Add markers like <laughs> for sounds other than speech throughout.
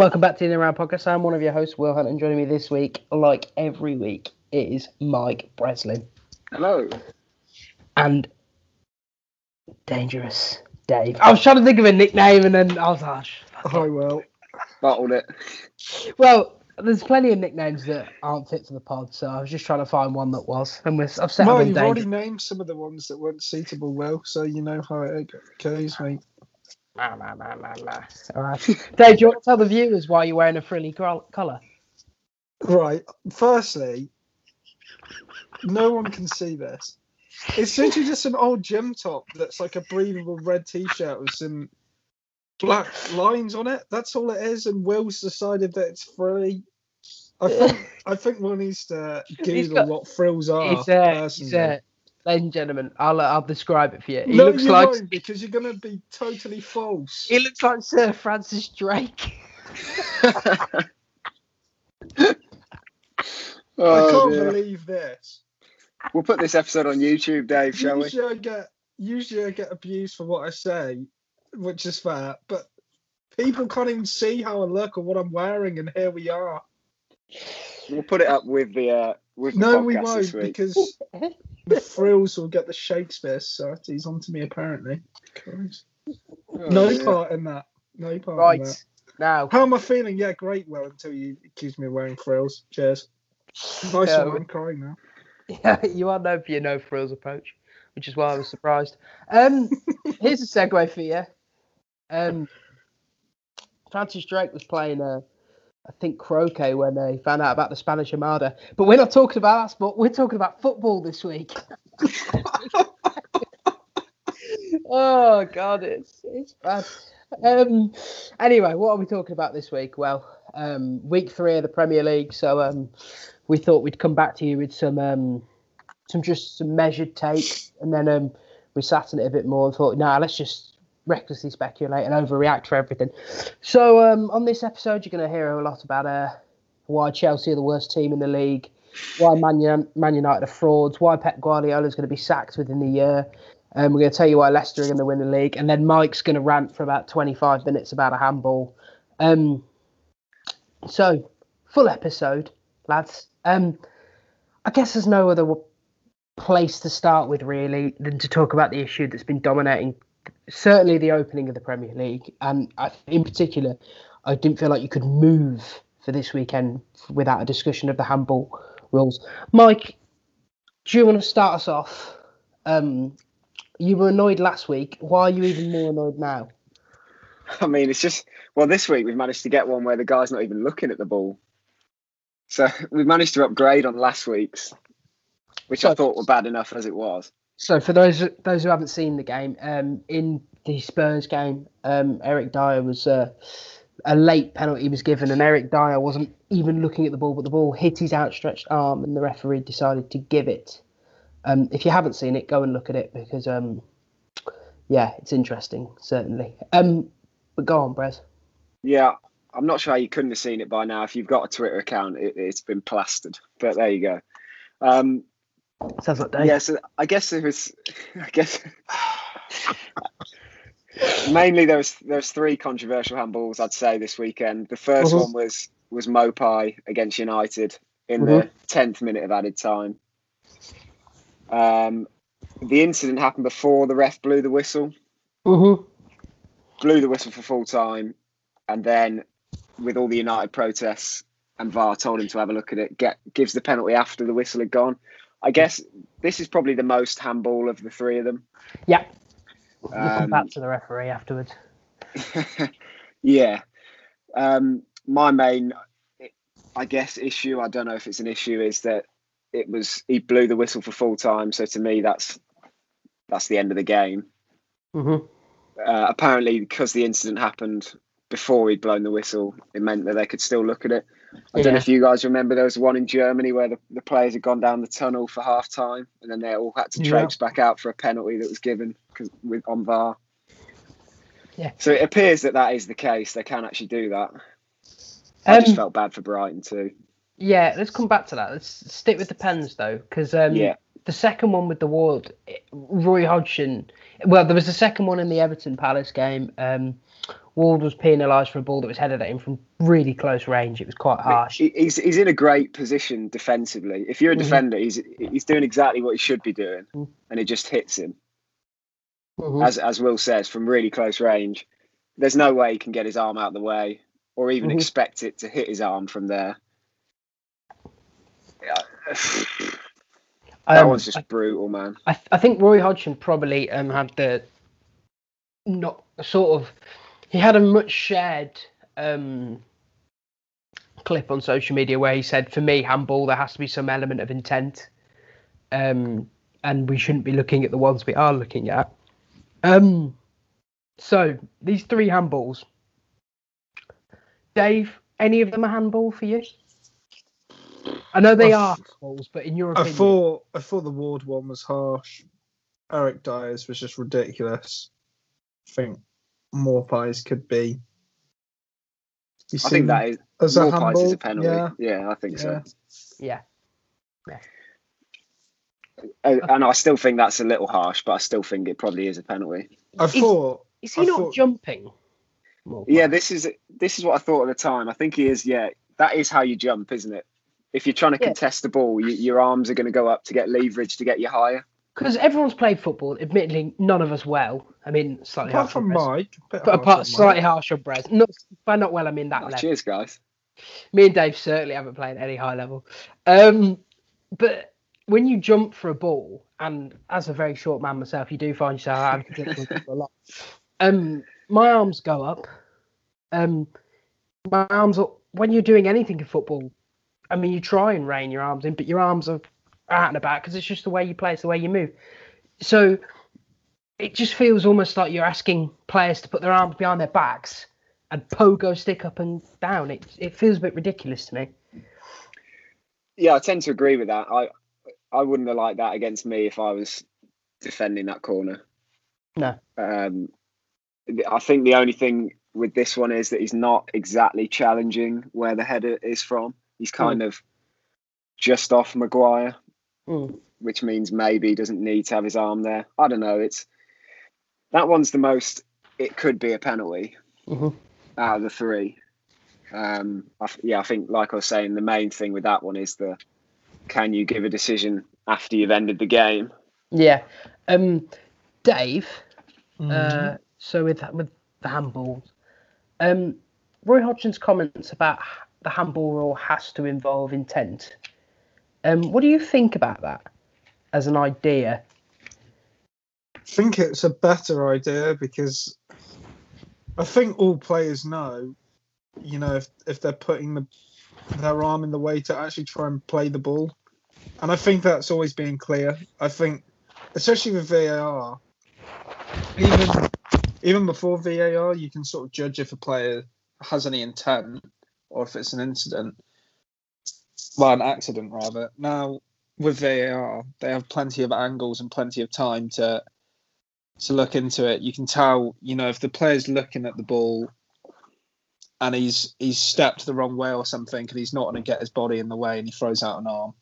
Hello and welcome back to the In and Around Podcast. I'm one of your hosts, Will Hunt, and joining me this week, like every week, is Mike Breslin Hello. and Dangerous Dave. I was trying to think of a nickname and then I was like, oh, fuck I it. will. Bottled it. well, there's plenty of nicknames that aren't fit for the pod, so I was just trying to find one that was. And we're, I've set No, you've already named some of the ones that weren't suitable well, so you know how it goes, mate. Nah, nah, nah, nah, nah. All right. <laughs> Dave, do you want to tell the viewers why you're wearing a frilly col- colour? Right. Firstly, no one can see this. It's literally just an old gym top that's like a breathable red t-shirt with some black lines on it. That's all it is. And Will's decided that it's frilly. I think I think Will needs to <laughs> He's Google got- what frills are. It's, uh, personally. it's, uh, ladies and gentlemen, I'll, uh, I'll describe it for you. He no, looks you like won't, because you're gonna be totally false. he looks like Sir Francis Drake. <laughs> <laughs> I Oh, can't dear. believe this. We'll put this episode on YouTube, Dave, shall we? usually I get usually I get abused for what I say, which is fair, but people can't even see how I look or what I'm wearing, and here we are. We'll put it up with the uh, with the No, podcast we won't week. because the frills will get the Shakespeare Societies onto me apparently. Oh, No dear. part in that. No part in Right that. now, How am I feeling? Yeah, great. Well, until you accuse me of wearing frills. Cheers. Nice Yeah, one. I'm crying now. yeah, <laughs> you are known for your no frills approach, which is why I was surprised. Um, <laughs> here's a segue for you. Um, Francis Drake was playing, uh, I think, croquet when they found out about the Spanish Armada. But we're not talking about that sport. We're talking about football this week. <laughs> oh God, it's it's bad. Um, anyway, what are we talking about this week? Well, um, week three of the Premier League. So um, we thought we'd come back to you with some um, some just some measured take, and then um, we sat on it a bit more and thought, nah, let's just recklessly speculate and overreact for everything. So um, on this episode, you're going to hear a lot about uh, why Chelsea are the worst team in the league, why Man, Man United are frauds, why Pep Guardiola is going to be sacked within the year. Um, we're going to tell you why Leicester are going to win the league, and then Mike's going to rant for about 25 minutes about a handball. Um, so, full episode, lads. Um, I guess there's no other place to start with really than to talk about the issue that's been dominating certainly the opening of the Premier League, and I, in particular, I didn't feel like you could move for this weekend without a discussion of the handball rules. Mike, do you want to start us off? Um, you were annoyed last week. Why are you even more annoyed now? I mean, it's just well, this week we've managed to get one where the guy's not even looking at the ball. So <laughs> we've managed to upgrade on last week's, which I thought were bad enough as it was. So for those those who haven't seen the game, um, in the Spurs game, um, Eric Dier was uh, a late penalty was given, and Eric Dier wasn't even looking at the ball, but the ball hit his outstretched arm, and the referee decided to give it. Um, if you haven't seen it, go and look at it because, um, yeah, it's interesting certainly. Um, but go on, Brez. Yeah, I'm not sure how you couldn't have seen it by now. If you've got a Twitter account, it, it's been plastered. But there you go. Sounds like Dave. yeah, so I guess it was. <laughs> I guess mainly there was there's three controversial handballs I'd say this weekend. The 1st Mhm. one was was Maupay against United in the tenth minute of added time. Um, the incident happened before the ref blew the whistle. Mm-hmm. blew the whistle for full time, and then with all the United protests and VAR told him to have a look at it, get gives the penalty after the whistle had gone. I guess this is probably the most handball of the three of them. Yeah. We'll come Um, back to the referee afterwards. <laughs> yeah. Um, my main, I guess, issue, I don't know if it's an issue, is that it was he blew the whistle for full time. So to me, that's that's the end of the game. Mm-hmm. uh, apparently because the incident happened before he'd blown the whistle, it meant that they could still look at it. I don't know if you guys remember there was one in Germany where the, the players had gone down the tunnel for half time and then they all had to Yeah. traipse back out for a penalty that was given 'cause- with on VAR. Yeah. So it appears that that is the case. They can actually do that. I just Um, felt bad for Brighton too. Yeah, let's come back to that. Let's stick with the pens though, because um, Yeah. the second one with the ward, Roy Hodgson. Well, there was the second one in the Everton Palace game um, Ward was penalised for a ball that was headed at him from really close range. It was quite harsh. He's he's in a great position defensively. If you're a Mhm. defender, he's he's doing exactly what he should be doing, Mm. and it just hits him. Mhm. As as Will says, from really close range, there's no way he can get his arm out of the way, or even Mhm. expect it to hit his arm from there. Yeah, <sighs> that Um, one's just brutal, man. I, th- I think Roy Hodgson probably um, had the not sort of he had a much shared um, clip on social media where he said, "For me, handball there has to be some element of intent, um, and we shouldn't be looking at the ones we are looking at." Um, so these three handballs, Dave, any of them a handball for you? I know they I are handballs, but in your I opinion, thought I thought the Ward one was harsh. Eric Diers was just ridiculous. I think Maupay's could be. You I think that is as a Maupay's is a penalty. Yeah, Yeah, I think yeah. so. yeah. Uh, And I still think that's a little harsh, but I still think it probably is a penalty. I Is- thought Is he I not thought- jumping? More Yeah, this is this is what I thought at the time. I think he is. Yeah, that is how you jump, isn't it? If you're trying to Yeah. contest the ball, you, your arms are going to go up to get leverage to get you higher. Because everyone's played football. Admittedly, none of us well. I mean, slightly apart harsh from on Mike, But apart, on slightly Mike. harsh on Brez. Not by not well. I mean that Oh, level. cheers, guys. Me and Dave certainly haven't played any high level. Um, but when you jump for a ball, and as a very short man myself, you do find yourself having to jump for a lot. Um, my arms go up. Um, my arms are, when you're doing anything in football. I mean, you try and rein your arms in, but your arms are out and about because it's just the way you play, it's the way you move. So it just feels almost like you're asking players to put their arms behind their backs and pogo stick up and down. It it feels a bit ridiculous to me. Yeah, I tend to agree with that. I I wouldn't have liked that against me if I was defending that corner. No. Um, I think the only thing with this one is that he's not exactly challenging where the header is from. He's kind of just off Maguire, Mm. which means maybe he doesn't need to have his arm there. I don't know. It's that one's the most. It could be a penalty Mhm. out of the three. Um, I, th- yeah, I think, like I was saying, the main thing with that one is the can you give a decision after you've ended the game? Yeah. Um, Dave. Mhm. Uh, so with with the handballs, um, Roy Hodgson's comments about the handball rule has to involve intent. Um, what do you think about that as an idea? I think it's a better idea because I think all players know, you know, if, if they're putting the, their arm in the way to actually try and play the ball. And I think that's always been clear. I think, especially with VAR, even even before VAR, you can sort of judge if a player has any intent or if it's an incident. Well, an accident rather. Now with VAR, they have plenty of angles and plenty of time to to look into it. You can tell, you know, if the player's looking at the ball and he's he's stepped the wrong way or something, and he's not going to get his body in the way, and he throws out an arm,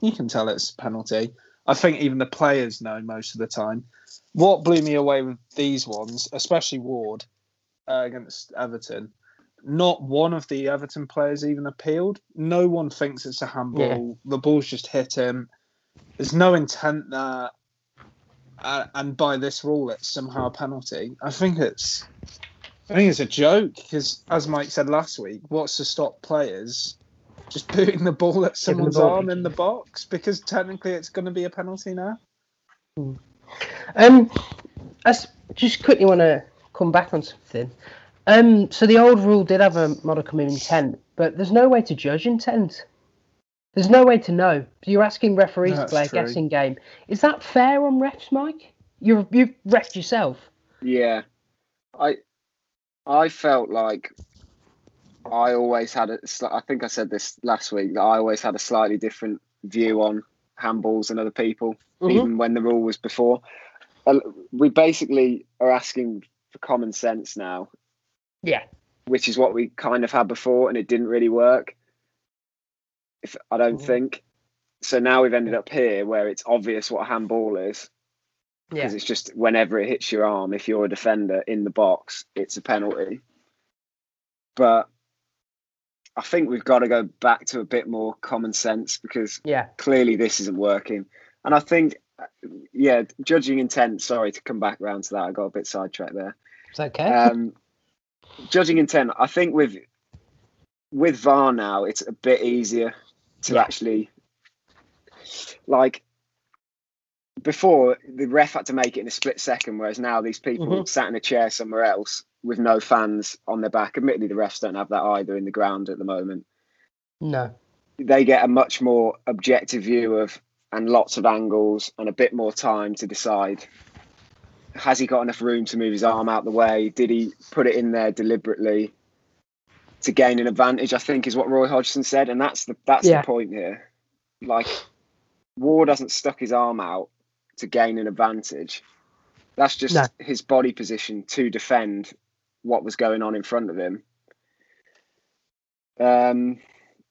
you can tell it's a penalty. I think even the players know most of the time. What blew me away with these ones, especially Ward uh, against Everton, not one of the Everton players even appealed. No one thinks it's a handball. The ball's just hit him. There's no intent there. Uh, and by this rule, it's somehow a penalty. I think it's, I think it's a joke because, as Mike said last week, what's to stop players just <laughs> putting the ball at someone's ball. arm in the box? Because technically, it's going to be a penalty now. Um, I just quickly want to come back on something. Um, so the old rule did have a modicum of intent, but there's no way to judge intent. There's no way to know. You're asking referees to That's play a true. guessing game. Is that fair on refs, Mike? You've you've refed yourself. Yeah, I I felt like I always had a. I think I said this last week that I always had a slightly different view on handballs and other people, Mhm. even when the rule was before. We basically are asking for common sense now, Yeah. which is what we kind of had before, and it didn't really work. If I don't Mhm. think so, now we've ended up here where it's obvious what a handball is, Yeah. because it's just whenever it hits your arm, if you're a defender in the box, it's a penalty. But I think we've got to go back to a bit more common sense because Yeah. clearly this isn't working. And I think, yeah, judging intent. Sorry to come back round to that. I got a bit sidetracked there. It's okay. Um, judging intent. I think with with VAR now, it's a bit easier to Yeah. actually like. Before the ref had to make it in a split second, whereas now these people Mhm. sat in a chair somewhere else with no fans on their back. Admittedly, the refs don't have that either in the ground at the moment no. they get a much more objective view of and lots of angles and a bit more time to decide has he got enough room to move his arm out the way did he put it in there deliberately to gain an advantage i think is what roy hodgson said and that's the that's Yeah. the point here like ward hasn't stuck his arm out to gain an advantage that's just No. his body position to defend what was going on in front of him um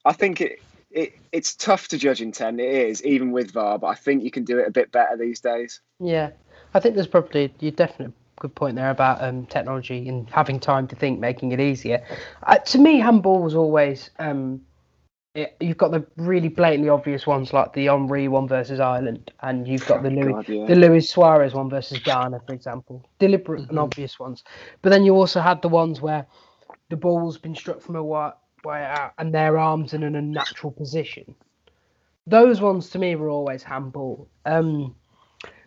I think it, it it's tough to judge intent. It is even with VAR, but I think you can do it a bit better these days. Yeah, I think there's probably you definitely good point there about um, technology and having time to think, making it easier. Uh, to me, handball was always um, it, you've got the really blatantly obvious ones like the Henri one versus Ireland, and you've got the Louis God, yeah. the Luis Suarez one versus Ghana, for example, deliberate and obvious ones. But then you also had the ones where the ball's been struck from a way, way out and their arms in an unnatural position. Those ones to me were always handball. Um,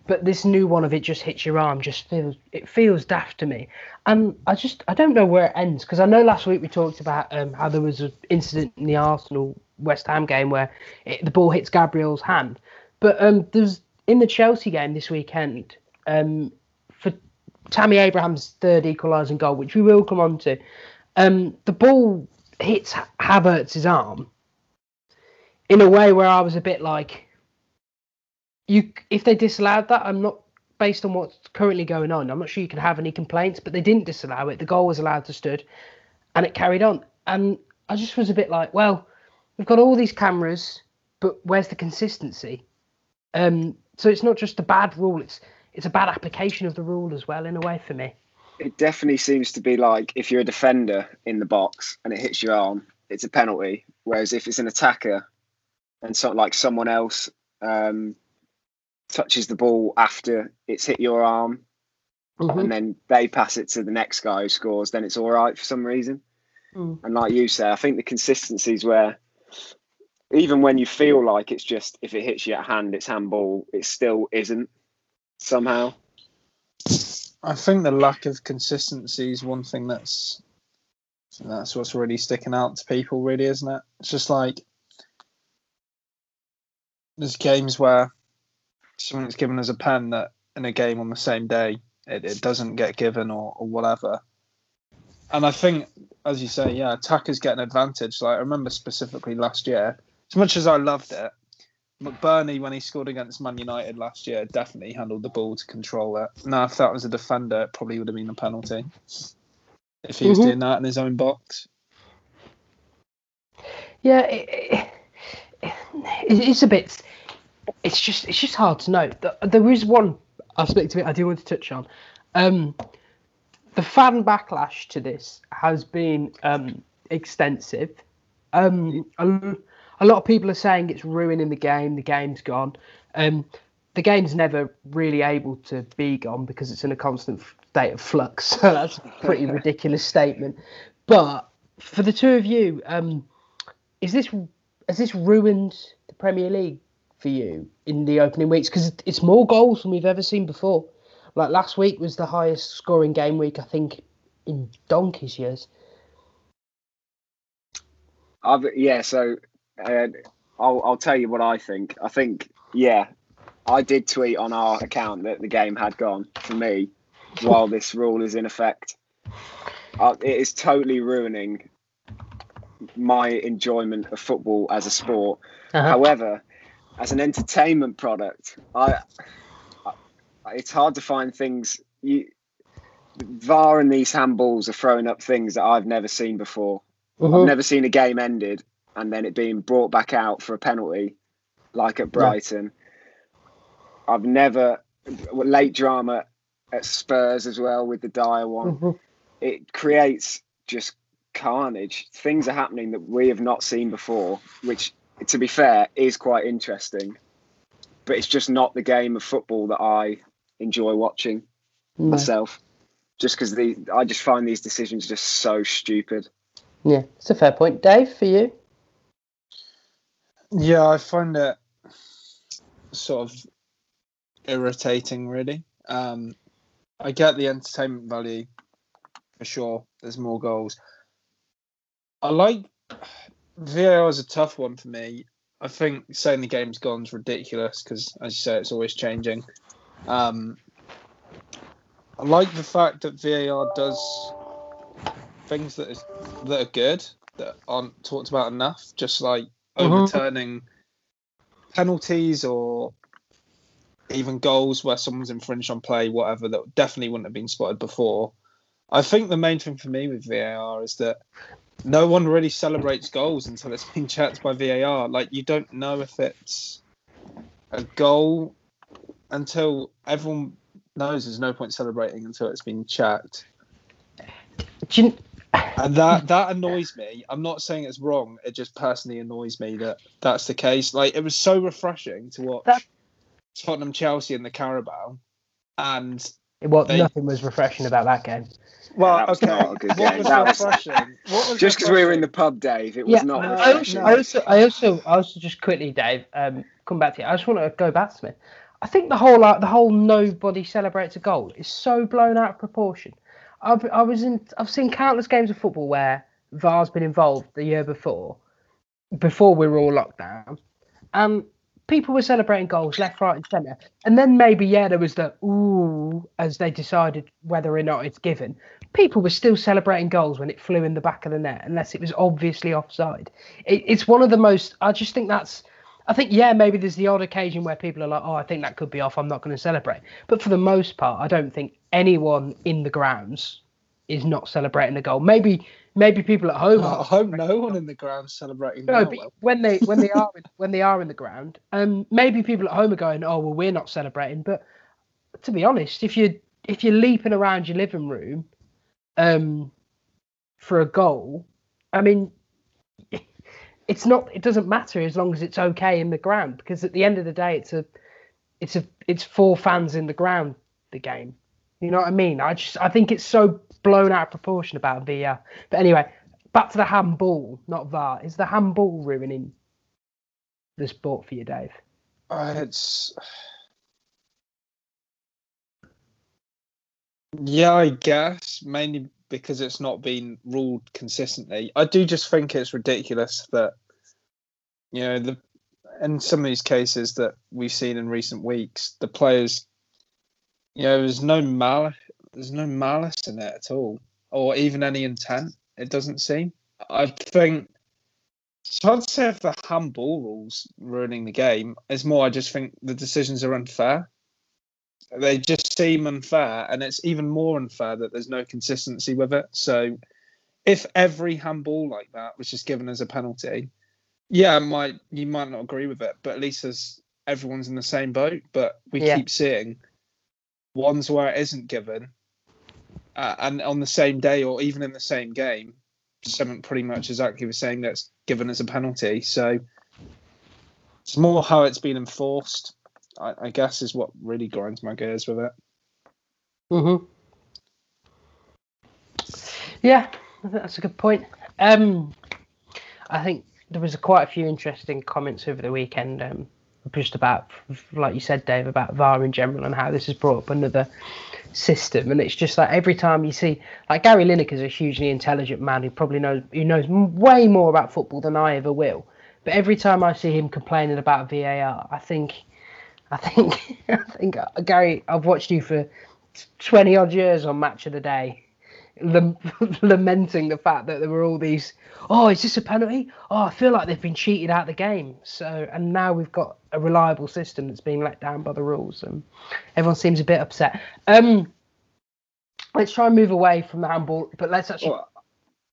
but this new one of it just hits your arm just feels it feels daft to me. And i just i don't know where it ends because i know last week we talked about um, how there was an incident in the arsenal west ham game where it, the ball hits gabriel's hand. But um there's in the chelsea game this weekend um for tammy abraham's third equalising goal which we will come on to um the ball hits havertz's arm in a way where i was a bit like you if they disallowed that, I'm not based on what's currently going on. I'm not sure you can have any complaints, but they didn't disallow it. The goal was allowed to stood, and it carried on. And I just was a bit like, well, we've got all these cameras, but where's the consistency? Um, so it's not just a bad rule; it's it's a bad application of the rule as well, in a way, for me. It definitely seems to be like if you're a defender in the box and it hits your arm, it's a penalty. Whereas if it's an attacker and so like someone else um, touches the ball after it's hit your arm Mhm. and then they pass it to the next guy who scores, then it's all right for some reason. Mm. And like you say, I think the consistency is where even when you feel like it's just if it hits you at hand, it's handball, it still isn't somehow. I think the lack of consistency is one thing that's that's what's really sticking out to people, really, isn't it? It's just like there's games where something's given as a pen that in a game on the same day it, it doesn't get given or, or whatever. And I think, as you say, yeah, attackers get an advantage. Like I remember specifically last year, as much as I loved it, McBurney when he scored against Man United last year definitely handled the ball to control it. Now, if that was a defender, it probably would have been a penalty if he was Mhm. doing that in his own box. Yeah, it, it, it's a bit. It's just it's just hard to know. Th- There is one aspect of it I do want to touch on. Um, the fan backlash to this has been um, extensive. Um, a, a lot of people are saying it's ruining the game. The game's gone. Um, the game's never really able to be gone because it's in a constant state of flux. <laughs> So that's a pretty <laughs> ridiculous statement. But for the two of you, um, is this has this ruined the Premier League for you in the opening weeks? Because it's more goals than we've ever seen before. Like last week was the highest scoring game week I think in donkey's years. I've, yeah, so uh, I'll I'll tell you what I think. I think yeah, I did tweet on our account that the game had gone for me while this rule is in effect. Uh, it is totally ruining my enjoyment of football as a sport. Uh-huh. However, as an entertainment product, I, I it's hard to find things you. VAR and these handballs are throwing up things that I've never seen before. I've Mhm. never seen a game ended and then it being brought back out for a penalty, like at Brighton. I've never late drama at Spurs as well with the Dier one. Mhm. It creates just carnage. Things are happening that we have not seen before, which, to be fair, is quite interesting. But it's just not the game of football that I enjoy watching No. myself. Just because the I just find these decisions just so stupid. Yeah, it's a fair point. Dave, for you? Yeah, I find it sort of irritating, really. Um, I get the entertainment value for sure. There's more goals. I like VAR is a tough one for me. I think saying the game's gone is ridiculous because, as you say, it's always changing. Um, I like the fact that VAR does things that is that are good that aren't talked about enough, just like Mhm. overturning penalties or even goals where someone's infringed on play, whatever, that definitely wouldn't have been spotted before. I think the main thing for me with VAR is that no one really celebrates goals until it's <laughs> been checked by VAR. Like you don't know if it's a goal until everyone knows there's no point celebrating until it's been checked. You, And that that annoys me. I'm not saying it's wrong. It just personally annoys me that that's the case. Like it was so refreshing to watch That- Tottenham Chelsea in the Carabao, and what, They- nothing was refreshing about that game. well, that was okay, not a good what game. was That was- refreshing? What was Just because we were in the pub, Dave, it was Yeah, not no, I refreshing. also, I also, I also, I also just quickly, Dave, um, come back to you. I just want to go back to Smith. I think the whole, like, the whole nobody celebrates a goal is so blown out of proportion. I've, I was in, I've seen countless games of football where VAR's been involved the year before, before we were all locked down, and people were celebrating goals left, right, and centre. And then maybe, yeah, there was the ooh as they decided whether or not it's given. People were still celebrating goals when it flew in the back of the net, unless it was obviously offside. It, it's one of the most. I just think that's. I think yeah, maybe there's the odd occasion where people are like, oh, I think that could be off. I'm not going to celebrate. But for the most part, I don't think anyone in the grounds is not celebrating the goal. Maybe maybe people at home. I are. hope no one in the ground celebrating. No, but will. when they when they <laughs> are in, when they are in the ground, um, maybe people at home are going, "Oh, well, we're not celebrating." But to be honest, if you if you're leaping around your living room, um, for a goal, I mean, <laughs> it's not. It doesn't matter as long as it's okay in the ground because at the end of the day, it's a, it's a, it's four fans in the ground. The game, you know what I mean? I just I think it's so blown out of proportion about VAR. But anyway, back to the handball, not VAR. Is the handball ruining the sport for you, Dave? Uh, it's yeah, I guess mainly because it's not been ruled consistently. I do just think it's ridiculous that you know the in some of these cases that we've seen in recent weeks, the players, you know, there's no malice, there's no malice in it at all, or even any intent. It doesn't seem. I think it's hard to say if the handball rules ruining the game. It's more, I just think the decisions are unfair. They just seem unfair, and it's even more unfair that there's no consistency with it. So, if every handball like that was just given as a penalty, yeah, might you might not agree with it, but at least as everyone's in the same boat. But we Yeah. keep seeing ones where it isn't given, uh, and on the same day or even in the same game, something pretty much exactly the same that's given as a penalty. So it's more how it's been enforced. I, I guess is what really grinds my gears with it. Mm-hmm. Yeah, I think that's a good point. Um, I think there was quite a few interesting comments over the weekend, um, just about, like you said, Dave, about VAR in general and how this has brought up another system. And it's just like every time you see, like Gary Lineker is a hugely intelligent man who probably knows who knows way more about football than I ever will. But every time I see him complaining about VAR, I think, I think, <laughs> I think, uh, Gary, I've watched you for twenty odd years on Match of the Day, lam- <laughs> lamenting the fact that there were all these. Oh, is this a penalty? Oh, I feel like they've been cheated out of the game. So, and now we've got a reliable system that's being let down by the rules, and everyone seems a bit upset. Um, let's try and move away from the handball, but let's actually. Well,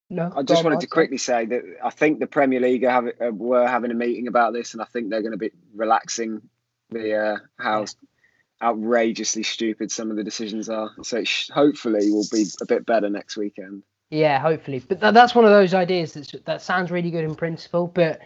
no, I just on, wanted to quickly say that I think the Premier League are have, uh, were having a meeting about this, and I think they're going to be relaxing the uh, how outrageously stupid some of the decisions are. So it sh- hopefully will be a bit better next weekend. Yeah, hopefully. But th- that's one of those ideas that's, that sounds really good in principle, but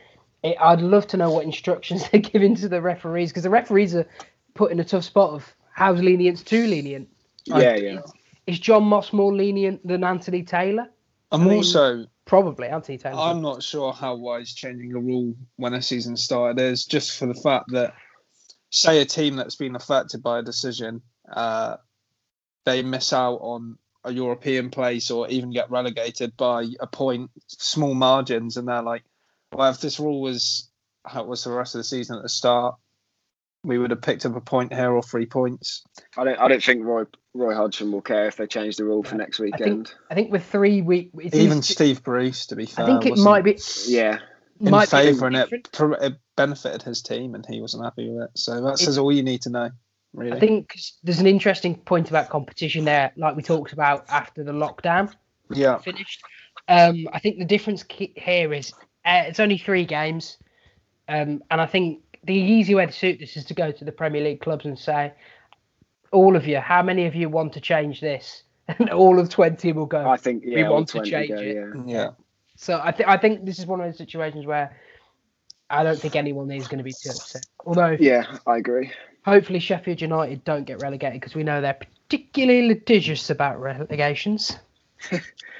it, I'd love to know what instructions <laughs> they're giving to the referees because the referees are put in a tough spot of how's lenient's too lenient. Like, yeah, yeah. Is John Moss more lenient than Anthony Taylor? I'm I mean- also Probably Anthony Taylor. I'm not sure how wise changing a rule when a season started is, just for the fact that, say, a team that's been affected by a decision, uh, they miss out on a European place or even get relegated by a point, small margins, and they're like, well, if this rule was how it was the rest of the season at the start, we would have picked up a point here or three points. I don't. I don't think Roy Roy Hodgson will care if they change the rule for next weekend. I think weekend. I think with three week, Even Steve Bruce, to be fair, I think it might be Yeah, in might be favour and it, it benefited his team and he wasn't happy with it. So that says all you need to know, really. I think there's an interesting point about competition there, like we talked about after the lockdown yeah. finished. Um, I think the difference here is uh, it's only three games, um, and I think the easy way to suit this is to go to the Premier League clubs and say, all of you, how many of you want to change this? <laughs> And all of twenty will go. I think yeah. all want to change go, it. Yeah. Yeah. So I think I think this is one of those situations where I don't think anyone is going to be too upset. Although yeah, I agree. hopefully Sheffield United don't get relegated because we know they're particularly litigious about relegations. <laughs>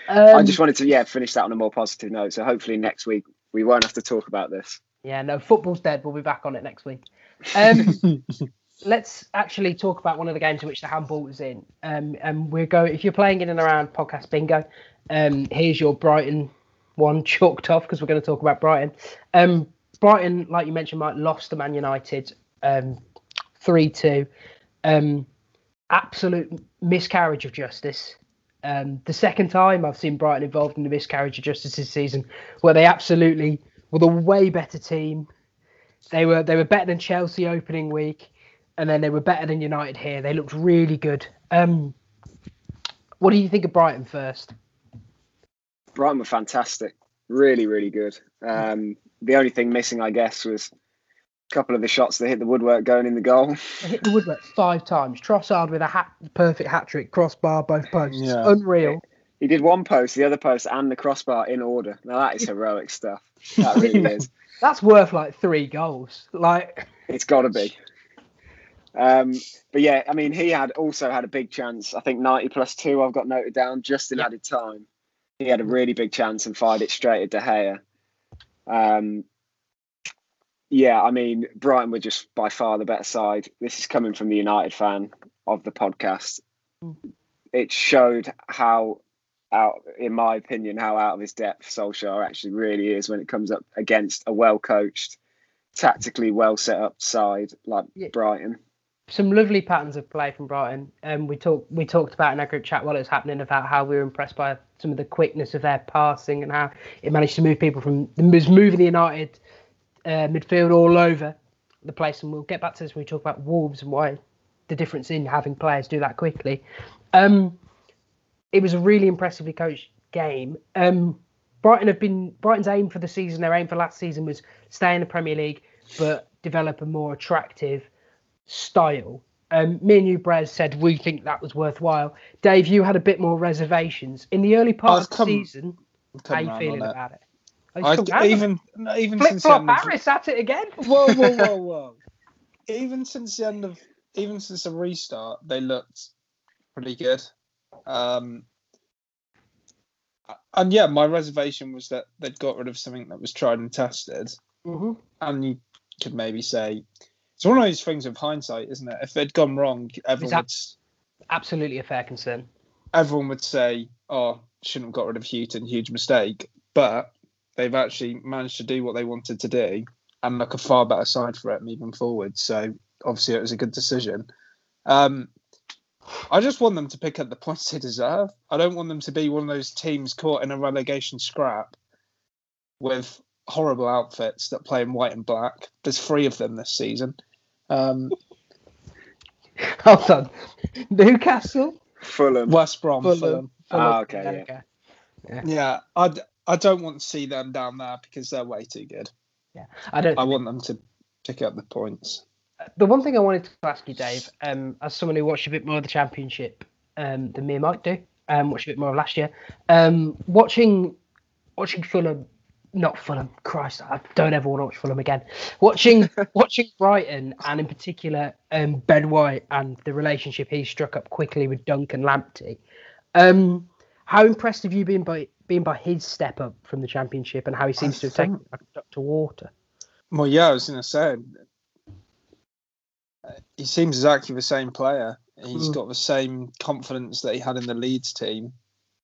I Um, just wanted to yeah finish that on a more positive note. So hopefully next week we won't have to talk about this. Yeah, no, football's dead. We'll be back on it next week. Um, <laughs> let's actually talk about one of the games in which the handball was in. Um, and we're going. If you're playing in and around podcast bingo, um, here's your Brighton one <laughs> chalked off because we're going to talk about Brighton. Um, Brighton, like you mentioned, Mike, lost to Man United um, three two. Um, absolute miscarriage of justice. Um, the second time I've seen Brighton involved in the miscarriage of justice this season, where they absolutely were the way better team. They were they were better than Chelsea opening week, and then they were better than United here. They looked really good. Um, what do you think of Brighton first? Brighton were fantastic, really, really good. Um, the only thing missing, I guess, was a couple of the shots that hit the woodwork going in the goal. They hit the woodwork five times. Trossard with a hat, perfect hat trick, crossbar, both posts. Yeah. Unreal. He did one post, the other post, and the crossbar in order. Now that is <laughs> heroic stuff. <laughs> That really is. That's worth like three goals. Like It's got to be. <laughs> Um, but yeah, I mean, he had also had a big chance. I think 90 plus two, I've got noted down just in Yeah. added time. He had a really big chance and fired it straight at De Gea. Um, yeah, I mean, Brighton were just by far the better side. This is coming from the United fan of the podcast. It showed how out, in my opinion, how out of his depth Solskjaer actually really is when it comes up against a well coached, tactically well set up side like Yeah. Brighton. some lovely patterns of play from Brighton. And we talked we talked about in our group chat while it was happening about how we were impressed by some of the quickness of their passing and how it managed to move people from was moving the United uh, midfield all over the place. And we'll get back to this when we talk about Wolves and why the difference in having players do that quickly. Um, it was a really impressively coached game. Um, Brighton have been Brighton's aim for the season. Their aim for last season was stay in the Premier League, but develop a more attractive style. Um, me and you, Brez, said we think that was worthwhile. Dave, you had a bit more reservations in the early part of the come- season. How you feeling about it? I, still have it? even no, even flip since the flop end of, Harris at it again. whoa whoa whoa <laughs> whoa even since the end of even since the restart they looked pretty good um and yeah my reservation was that they'd got rid of something that was tried and tested hmm and you could maybe say it's one of those things of hindsight isn't it if they'd gone wrong everyone that- would Absolutely a fair concern. everyone would say, "Oh, shouldn't have got rid of Hughton, huge mistake." But they've actually managed to do what they wanted to do and look a far better side for it moving forward. So obviously, it was a good decision. Um, I just want them to pick up the points they deserve. I don't want them to be one of those teams caught in a relegation scrap with horrible outfits that play in white and black. There's three of them this season. Um, <laughs> Hold on. Newcastle. Fulham. West Brom, Fulham. Fulham. Ah, okay, There yeah. we go. Yeah, I, d- I don't want to see them down there because they're way too good. Yeah. I don't. I want them to pick up the points. the one thing I wanted to ask you, Dave, um, as someone who watched a bit more of the championship um, than me and Mike do, um, watched a bit more of last year, um, watching watching Fulham, not Fulham, Christ, I don't ever want to watch Fulham again. Watching <laughs> watching Brighton and in particular um, Ben White and the relationship he struck up quickly with Dunk and Lamptey. Um, how impressed have you been by been by his step up from the championship and how he seems I to have taken think- a duck to water? Well, yeah, I was going to say, he seems exactly the same player. He's Mm. got the same confidence that he had in the Leeds team,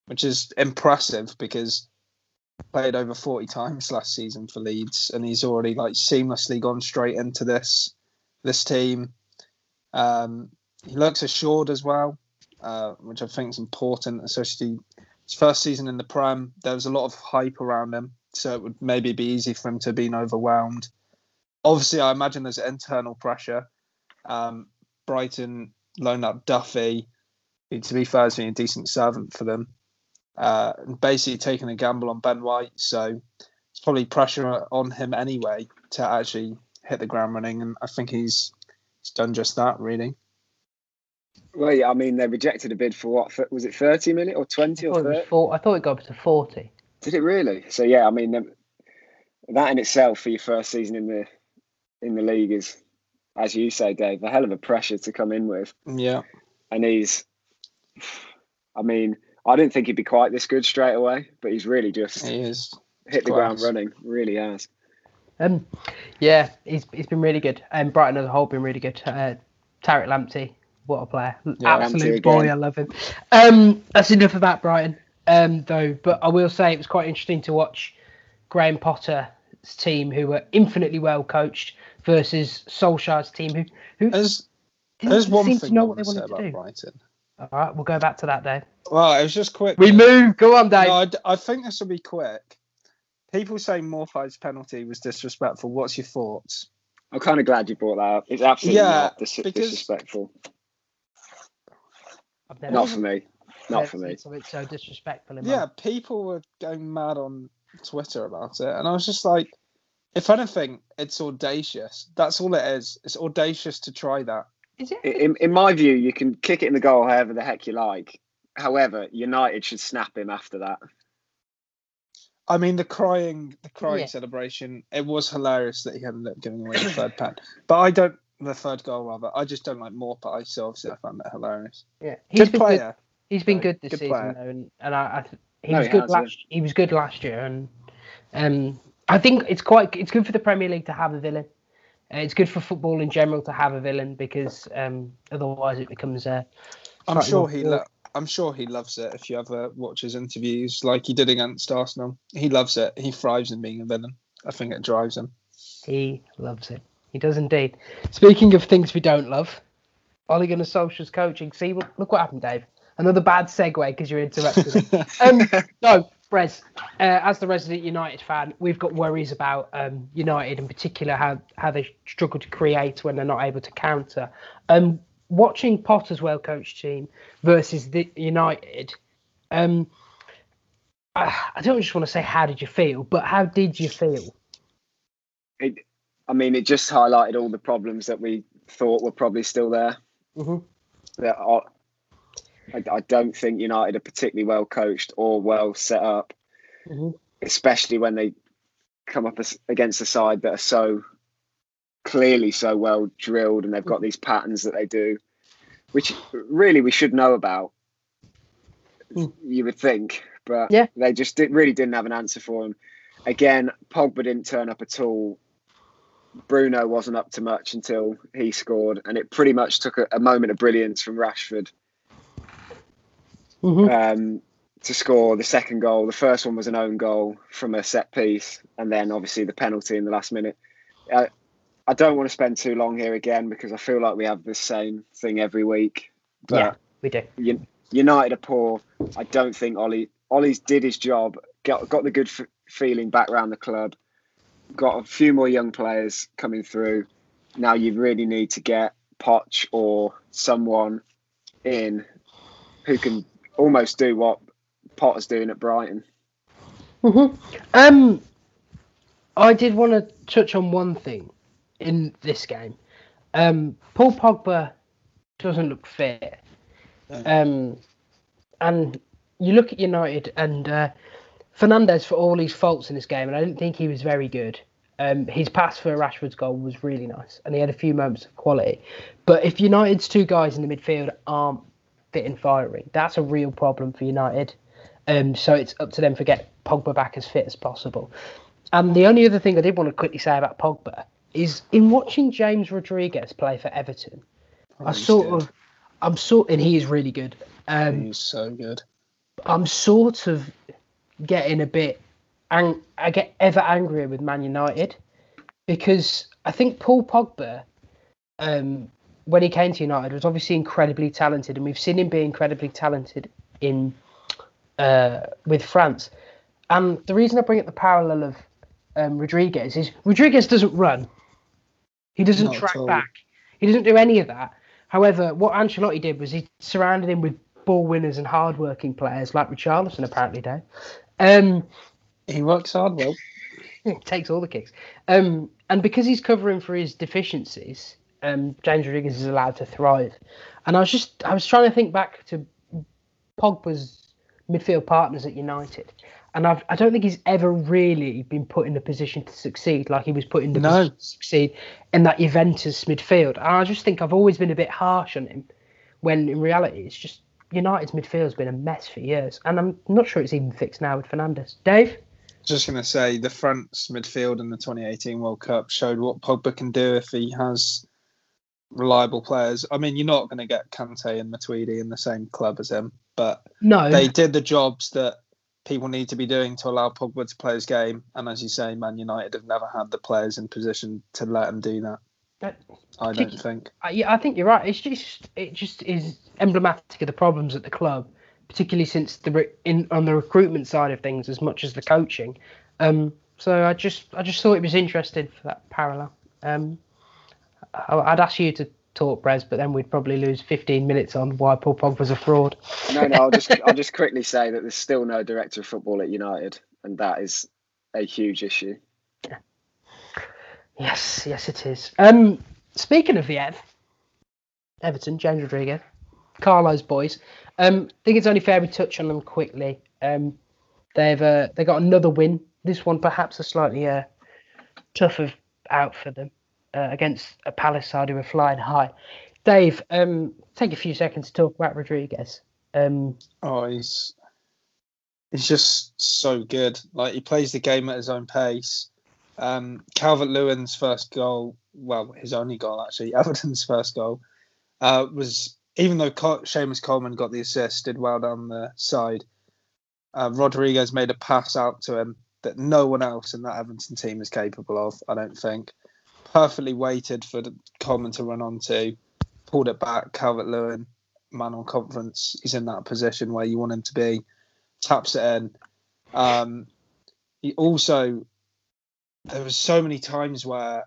which is impressive because played over 40 times last season for Leeds and he's already like seamlessly gone straight into this this team. Um, he looks assured as well, uh, which I think is important, especially his first season in the Prem. There was a lot of hype around him, so it would maybe be easy for him to be overwhelmed. Obviously, I imagine there's internal pressure. Um, Brighton loaned up Duffy, to be fair, has been a decent servant for them, uh, and basically taking a gamble on Ben White. So it's probably pressure on him anyway to actually hit the ground running, and I think he's he's done just that. Really, Well, yeah, I mean, they rejected a bid for what? th- Was it 30 million or 20 or thought, 30? four, I thought it got up to 40. Did it really? So yeah, I mean, that in itself for your first season in the in the league is, as you say, Dave, a hell of a pressure to come in with. yeah. And he's, I mean, I didn't think he'd be quite this good straight away, but he's really just He is. hit the ground class. running. Really has. Um, yeah, he's he's been really good. And Brighton as a whole been really good. Uh, Tariq Lamptey, what a player! Yeah, Absolute boy. I love him. Um, that's enough about Brighton, um, though. But I will say it was quite interesting to watch Graham Potter's team, who were infinitely well coached, versus Solskjaer's team, who who There's didn't there's one seem thing to know what they want to wanted to do. Brighton. All right, we'll go back to that, Dave. Well, it was just quick. We move. Go on, Dave. No, I, d- I think this will be quick. People say Maupay's penalty was disrespectful. What's your thoughts? I'm kind of glad you brought that up. It's absolutely Yeah, not dis- because- disrespectful. I've never Not for me. Not for me. Something so disrespectful. In my Yeah, people were going mad on Twitter about it, and I was just like, if anything, it's audacious. That's all it is. It's audacious to try that. Is it? In, in my view, you can kick it in the goal however the heck you like. However, United should snap him after that. I mean, the crying, the crying Yeah. celebration. It was hilarious that he ended up giving away the third pen, but I don't. The third goal, rather. I just don't like Maupay, so obviously I found that hilarious. Yeah, he's Good been player. good. He's been good this good season, player. though, and, and I, I th- he No, was he good has, yeah. last. He was good last year, and um, I think it's quite. It's good for the Premier League to have a villain. Uh, it's good for football in general to have a villain because um, otherwise it becomes. Uh, I'm sure he. Lo- I'm sure he loves it. If you ever watch his interviews, like he did against Arsenal, he loves it. He thrives in being a villain. I think it drives him. He loves it. He does indeed. Speaking of things we don't love, Ole Gunnar Solskjaer's coaching. See, look look what happened, Dave. Another bad segue because you're interrupted. <laughs> um, no, Brez, uh, as the resident United fan, we've got worries about um, United in particular, how, how they struggle to create when they're not able to counter. Um, watching Potter's well coached team versus the United, um, I, I don't just want to say how did you feel, but how did you feel? It, I mean, it just highlighted all the problems that we thought were probably still there. Mhm. That are, I, I don't think United are particularly well coached or well set up, Mhm. especially when they come up as, against a side that are so clearly so well drilled and they've got these patterns that they do, which really we should know about. Mm. You would think, but Yeah. they just did, really didn't have an answer for him. Again, Pogba didn't turn up at all. Bruno wasn't up to much until he scored, and it pretty much took a, a moment of brilliance from Rashford Mhm. um, to score the second goal. The first one was an own goal from a set piece, and then obviously the penalty in the last minute. Uh, I don't want to spend too long here again because I feel like we have the same thing every week. But Yeah, we do. United are poor. I don't think Ollie Ollie's did his job. Got got the good f- feeling back around the club. Got a few more young players coming through. Now you really need to get Poch or someone in who can almost do what Potter's doing at Brighton. hmm Um, I did want to touch on one thing in this game. Um, Paul Pogba doesn't look fit. Um, and you look at United and uh, Fernandes for all his faults in this game, and I didn't think he was very good. Um, his pass for Rashford's goal was really nice, and he had a few moments of quality. But if United's two guys in the midfield aren't fit and firing, that's a real problem for United. Um, so it's up to them to get Pogba back as fit as possible. And the only other thing I did want to quickly say about Pogba is in watching James Rodriguez play for Everton, I sort good. of, I'm sort, and he is really good. Um, He's so good. I'm sort of getting a bit, and I get ever angrier with Man United because I think Paul Pogba, um, when he came to United, was obviously incredibly talented, and we've seen him be incredibly talented in uh, with France. And the reason I bring up the parallel of um, Rodriguez is Rodriguez doesn't run, he doesn't Not track back, he doesn't do any of that. However, what Ancelotti did was he surrounded him with ball winners and hard-working players like Richarlison apparently did. Um, He works hard, well. <laughs> takes all the kicks. Um, and because he's covering for his deficiencies, um, James Rodriguez is allowed to thrive. And I was just I was trying to think back to Pogba's midfield partners at United, and I've, I don't think he's ever really been put in a position to succeed like he was put in the No. position to succeed in that Juventus midfield. And I just think I've always been a bit harsh on him, when in reality it's just United's midfield has been a mess for years, and I'm not sure it's even fixed now with Fernandes. Dave. Just going to say the France midfield in the 2018 World Cup showed what Pogba can do if he has reliable players. I mean, you're not going to get Kante and Matuidi in the same club as him, but No, they did the jobs that people need to be doing to allow Pogba to play his game. And as you say, Man United have never had the players in position to let him do that. That- I don't think. I- yeah, I think you're right. It's just it just is emblematic of the problems at the club, particularly since the in on the recruitment side of things as much as the coaching. Um, so I just I just thought it was interesting for that parallel. Um, I'd ask you to talk, Brez, but then we'd probably lose 15 minutes on why Paul Pogba's a fraud. No, no, I'll just <laughs> I'll just quickly say that there's still no director of football at United, and that is a huge issue. Yes, yes, it is. Um, speaking of the Ev, Everton, James Rodriguez, Carlo's boys. Um, I think it's only fair we touch on them quickly. Um, they've uh, they got another win. This one perhaps a slightly uh, tougher out for them uh, against a Palace side who are flying high. Dave, um, take a few seconds to talk about Rodriguez. Um, Oh, he's he's just so good. Like he plays the game at his own pace. Um, Calvert Lewin's first goal, well, his only goal actually, <laughs> Everton's first goal, uh, was even though Col- Seamus Coleman got the assist, did well down the side. Uh, Rodriguez made a pass out to him that no one else in that Everton team is capable of. I don't think. Perfectly waited for the Coleman to run onto, pulled it back. Calvert Lewin man on conference. He's in that position where you want him to be. Taps it in. Um, he also there was so many times where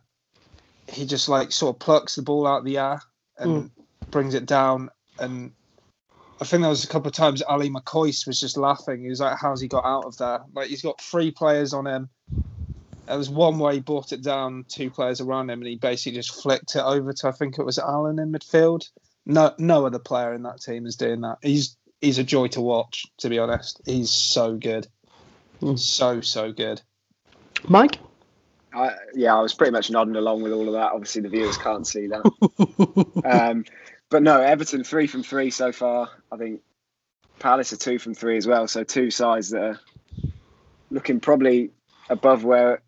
he just like sort of plucks the ball out of the air and brings it down. And I think there was a couple of times Ally McCoist was just laughing. He was like, "How's he got out of there? Like he's got three players on him." There was one where he brought it down, two players around him, and he basically just flicked it over to I think it was Allen in midfield. No, no other player in that team is doing that. He's he's a joy to watch. To be honest, he's so good, Hmm. so so good. Mike. I, yeah, I was pretty much nodding along with all of that. Obviously, the viewers can't see that. <laughs> um, but no, Everton three from three so far. I think Palace are two from three as well. So two sides that are looking probably above where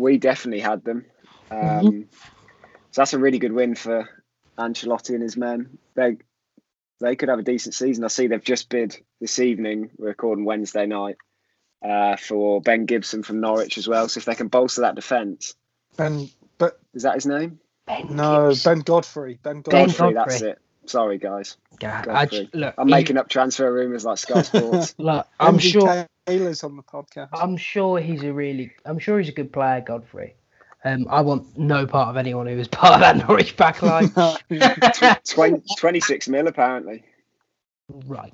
we definitely had them. Um, So that's a really good win for Ancelotti and his men. They they could have a decent season. I see they've just bid this evening. We're recording Wednesday night uh, for Ben Gibson from Norwich as well. So if they can bolster that defence, Ben, but is that his name? Ben no, Gibson. Ben Godfrey. Ben Ben Godfrey. Godfrey, that's it. Sorry, guys. God, Godfrey. Look, I'm he- making up transfer rumours like Sky <laughs> Sports. look, I'm Andy sure. Taylor's on the podcast. I'm sure he's a really. I'm sure he's a good player, Godfrey. Um, I want no part of anyone who was <laughs> part of that Norwich backline. <laughs> <laughs> Tw- 20, 26 mil apparently. right.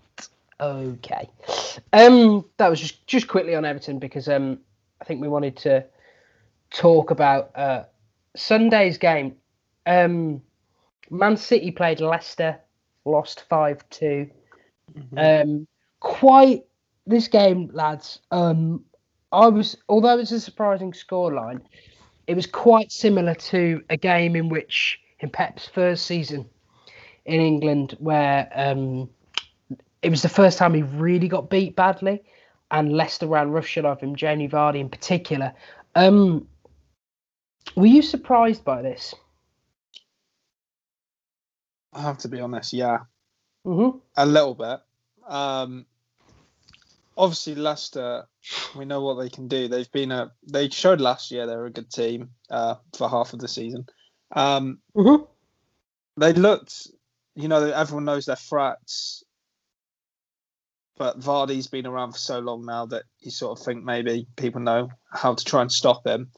Okay. Um, that was just just quickly on Everton because um, I think we wanted to talk about uh, Sunday's game. Um, Man City played Leicester, lost five two. Um, quite this game, lads. Um, I was although it's a surprising scoreline, it was quite similar to a game in which in Pep's first season in England, where um, it was the first time he really got beat badly, and Leicester ran roughshod of him, Jamie Vardy in particular. Um, were you surprised by this? I have to be honest, yeah, Mm-hmm. a little bit. Um, obviously, Leicester, we know what they can do. They've been a they showed last year they're a good team uh, for half of the season. Um, Mm-hmm. they looked, you know, everyone knows their threats, but Vardy's been around for so long now that you sort of think maybe people know how to try and stop him.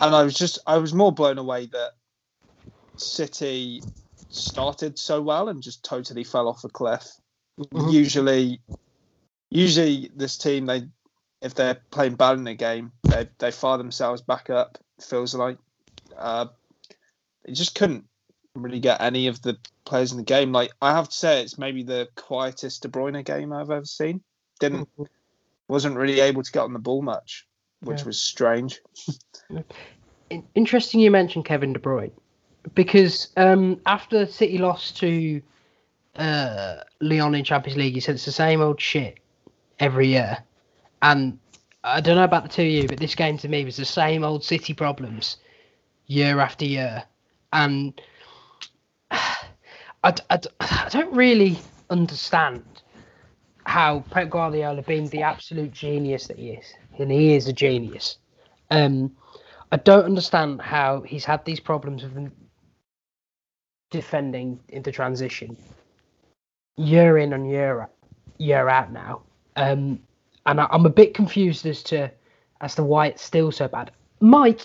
And I was just, I was more blown away that City started so well and just totally fell off a cliff. Mhm. Usually, usually this team they, if they're playing bad in a game, they they fire themselves back up. Feels like, uh, they just couldn't really get any of the players in the game. Like I have to say, it's maybe the quietest De Bruyne game I've ever seen. Didn't wasn't really able to get on the ball much, which Yeah. was strange. Interesting you mentioned Kevin De Bruyne because um, after City lost to uh, Lyon in Champions League, he said it's the same old shit every year. And I don't know about the two of you, but this game to me was the same old City problems year after year. And <sighs> I <sighs> I don't really understand how Pep Guardiola, being the absolute genius that he is, and he is a genius, um, I don't understand how he's had these problems with defending into transition year in and year out, year out now. Um, and I, I'm a bit confused as to as to why it's still so bad. Mike,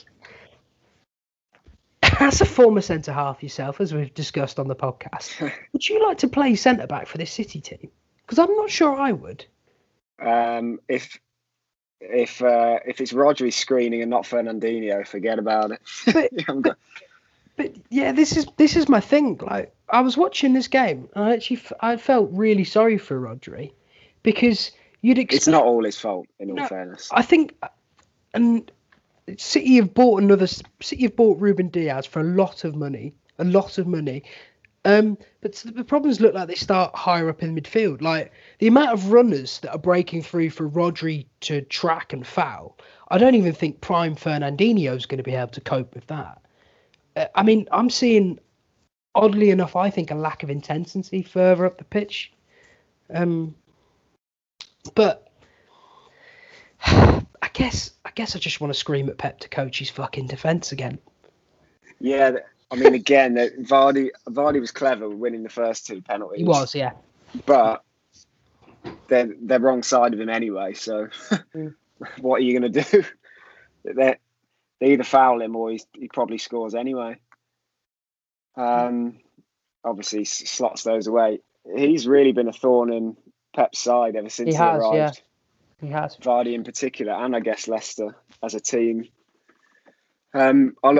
as a former centre half yourself, as we've discussed on the podcast, <laughs> would you like to play centre back for this City team? Because I'm not sure I would. Um, if if uh, if it's Rodri screening and not Fernandinho, forget about it. <laughs> But- I'm But yeah, this is this is my thing. Like I was watching this game, and I actually f- I felt really sorry for Rodri because you'd expect. it's not all his fault, in all fairness. I think, and City have bought another. City have bought Rúben Dias for a lot of money, a lot of money. Um, but the problems look like they start higher up in midfield. Like the amount of runners that are breaking through for Rodri to track and foul. I don't even think Prime Fernandinho is going to be able to cope with that. Uh, I mean, I'm seeing, oddly enough, I think a lack of intensity further up the pitch. Um, but <sighs> I guess I guess I just want to scream at Pep to coach his fucking defense again. Yeah, I mean, again, Vardy Vardy was clever winning the first two penalties. He was, yeah. but they're they're wrong side of him anyway. So <laughs> Mm. what are you going to do? <laughs> They they either foul him or he probably scores anyway. Um, obviously slots those away. He's really been a thorn in Pep's side ever since He he, has, arrived. yeah. He has. Vardy in particular, and I guess Leicester as a team. Um, I'll,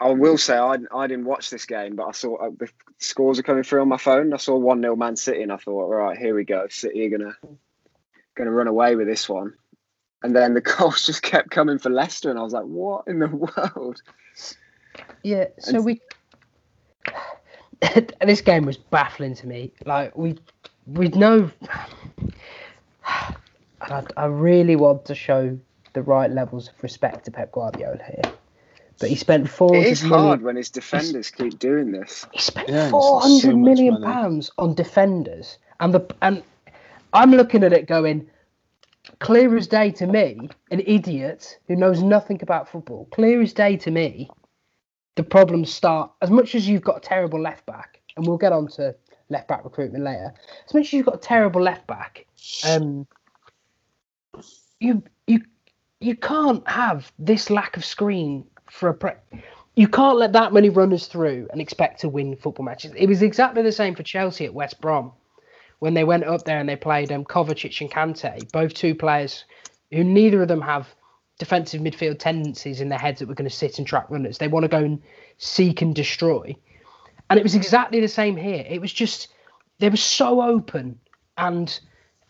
I will say I, I didn't watch this game, but I saw uh, the scores are coming through on my phone. I saw one 0 Man City, and I thought, right, here we go. City are gonna gonna run away with this one. And then the <laughs> goals just kept coming for Leicester, and I was like, what in the <laughs> world? Yeah, so And- we. <sighs> this game was baffling to me. Like we, we know. <sighs> I, I really want to show the right levels of respect to Pep Guardiola here, but he spent four It hundred is million. hard when his defenders keep doing this. He spent Yeah, it's four so million pounds on defenders, and the and I'm looking at it going, clear as day to me, an idiot who knows nothing about football. Clear as day to me. The problems start as much as you've got a terrible left back, and we'll get on to left back recruitment later. As much as you've got a terrible left back, um, you you you can't have this lack of screen for a pre- you can't let that many runners through and expect to win football matches. It was exactly the same for Chelsea at West Brom when they went up there and they played um, Kovacic and Kante, both two players who neither of them have defensive midfield tendencies in their heads that we're going to sit and track runners. They want to go and seek and destroy. And it was exactly the same here. It was just they were so open, and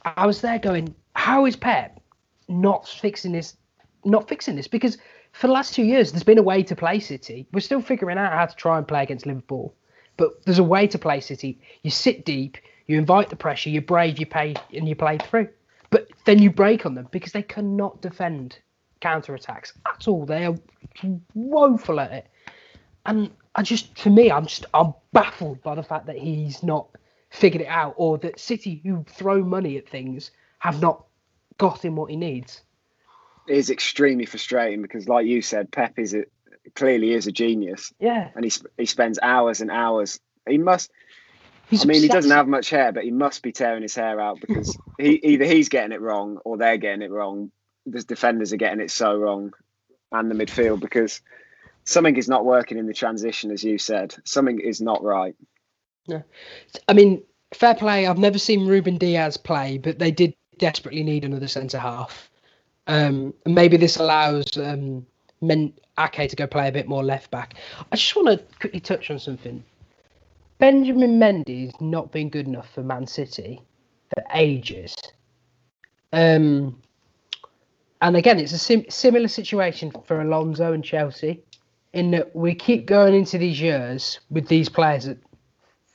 I was there going, "How is Pep not fixing this? Not fixing this?" Because for the last two years, there's been a way to play City. We're still figuring out how to try and play against Liverpool, but there's a way to play City. You sit deep, you invite the pressure, you're brave, you pay, and you play through. But then you break on them because they cannot defend counter attacks at all. They are woeful at it. And I just, for me, I'm just, I'm baffled by the fact that he's not figured it out, or that City, who throw money at things, have not got him what he needs. It is extremely frustrating because, like you said, Pep is a, clearly is a genius, Yeah, and he sp- he spends hours and hours. He must. he's I mean, he doesn't have much hair, but he must be tearing his hair out because <laughs> he either he's getting it wrong or they're getting it wrong. The defenders are getting it so wrong, and the midfield because something is not working in the transition, as you said. Something is not right. I mean, fair play. I've never seen Rúben Dias play, but they did desperately need another centre half. Um, maybe this allows um, Men- Ake to go play a bit more left back. I just want to quickly touch on something. Benjamin Mendy's not been good enough for Man City for ages. Um, and again, it's a sim- similar situation for Alonso and Chelsea, in that we keep going into these years with these players at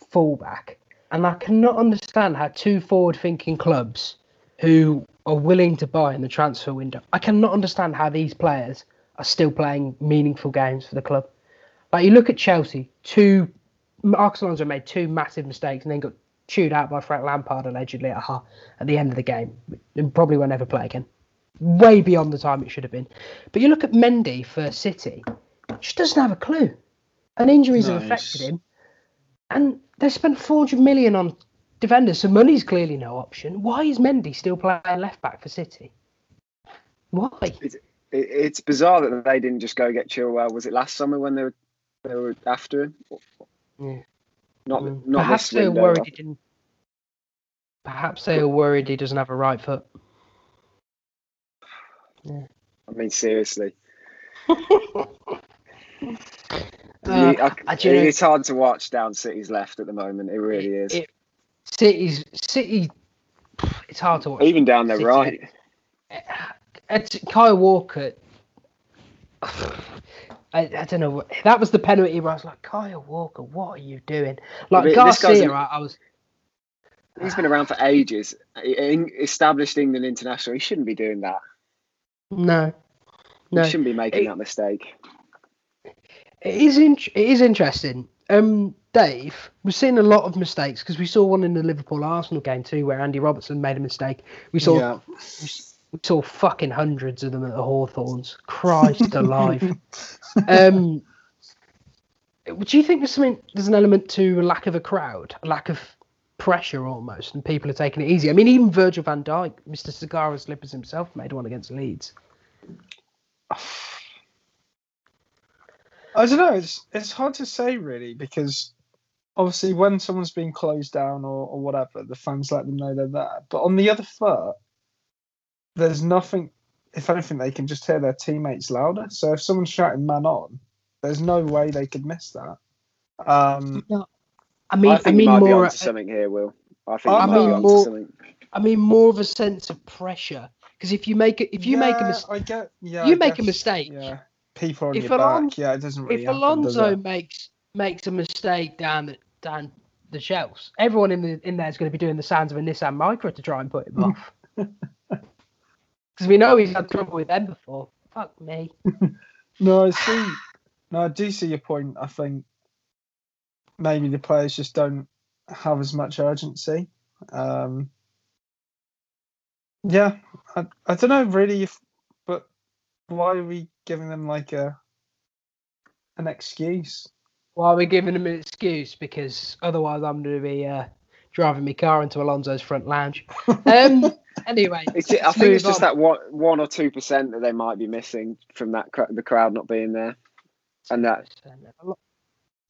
fullback, and I cannot understand how two forward-thinking clubs who are willing to buy in the transfer window, I cannot understand how these players are still playing meaningful games for the club. Like you look at Chelsea, two Marcos Alonso made two massive mistakes and then got chewed out by Frank Lampard allegedly at, at the end of the game, and probably won't ever play again. Way beyond the time it should have been. But you look at Mendy for City, just doesn't have a clue. And injuries have affected him. And they spent 400 million on defenders, so money's clearly no option. Why is Mendy still playing left back for City? Why? It, it's bizarre that they didn't just go get Chilwell. Was it last summer when they were they were after him? Yeah. Not Mm. not Perhaps they're window. worried he didn't. Perhaps they are worried he doesn't have a right foot. I mean, seriously. <laughs> Uh, You- I- I- know- it's hard to watch down City's left at the moment. It really is. It- City's City. It's hard to watch. Even down their City. right. It's Kyle Walker. <sighs> I, I don't know. That was the penalty where I was like, Kyle Walker, what are you doing? Like But Garcia, I, I was. He's been around for ages. In, established England international. He shouldn't be doing that. No, no. He shouldn't be making It- that mistake. It is in, it is interesting. Um, Dave, we've seen a lot of mistakes because we saw one in the Liverpool Arsenal game too, where Andy Robertson made a mistake. We saw yeah. we saw fucking hundreds of them at the Hawthorns. Christ alive. Um, do you think there's something? There's an element to a lack of a crowd, a lack of pressure almost, and people are taking it easy. I mean, even Virgil Van Dijk, Mr. Cigar Slippers himself, made one against Leeds. <sighs> <sighs> I don't know. It's it's hard to say really because obviously when someone's been closed down or, or whatever, the fans let them know they're there. But on the other foot, there's nothing. If anything, they can just hear their teammates louder. So if someone's shouting "man on," there's no way they could miss that. Um, I mean, I I, mean you might be more. onto something here, Will. I think I you might be mean onto more- something. I mean, more of a sense of pressure. Because if you make it, if you make a mistake, Yeah, you I make a mistake. Yeah, people on If your Alon- back. Yeah, it doesn't really. if happen, Alonso makes makes a mistake down the down the shelves, everyone in the in there is going to be doing the sounds of a Nissan Micra to try and put him <laughs> off. Because we know he's had trouble with them before. Fuck me. <laughs> No, I see. No, I do see your point. I think maybe the players just don't have as much urgency. Um, yeah, I, I don't know really if, why are we giving them like a an excuse? Why are we giving them an excuse? Because otherwise, I'm going to be uh, driving my car into Alonso's front lounge. <laughs> Um. anyway, It's, I think it's move just on. that one, one or two percent that they might be missing from that cr- the crowd not being there, and that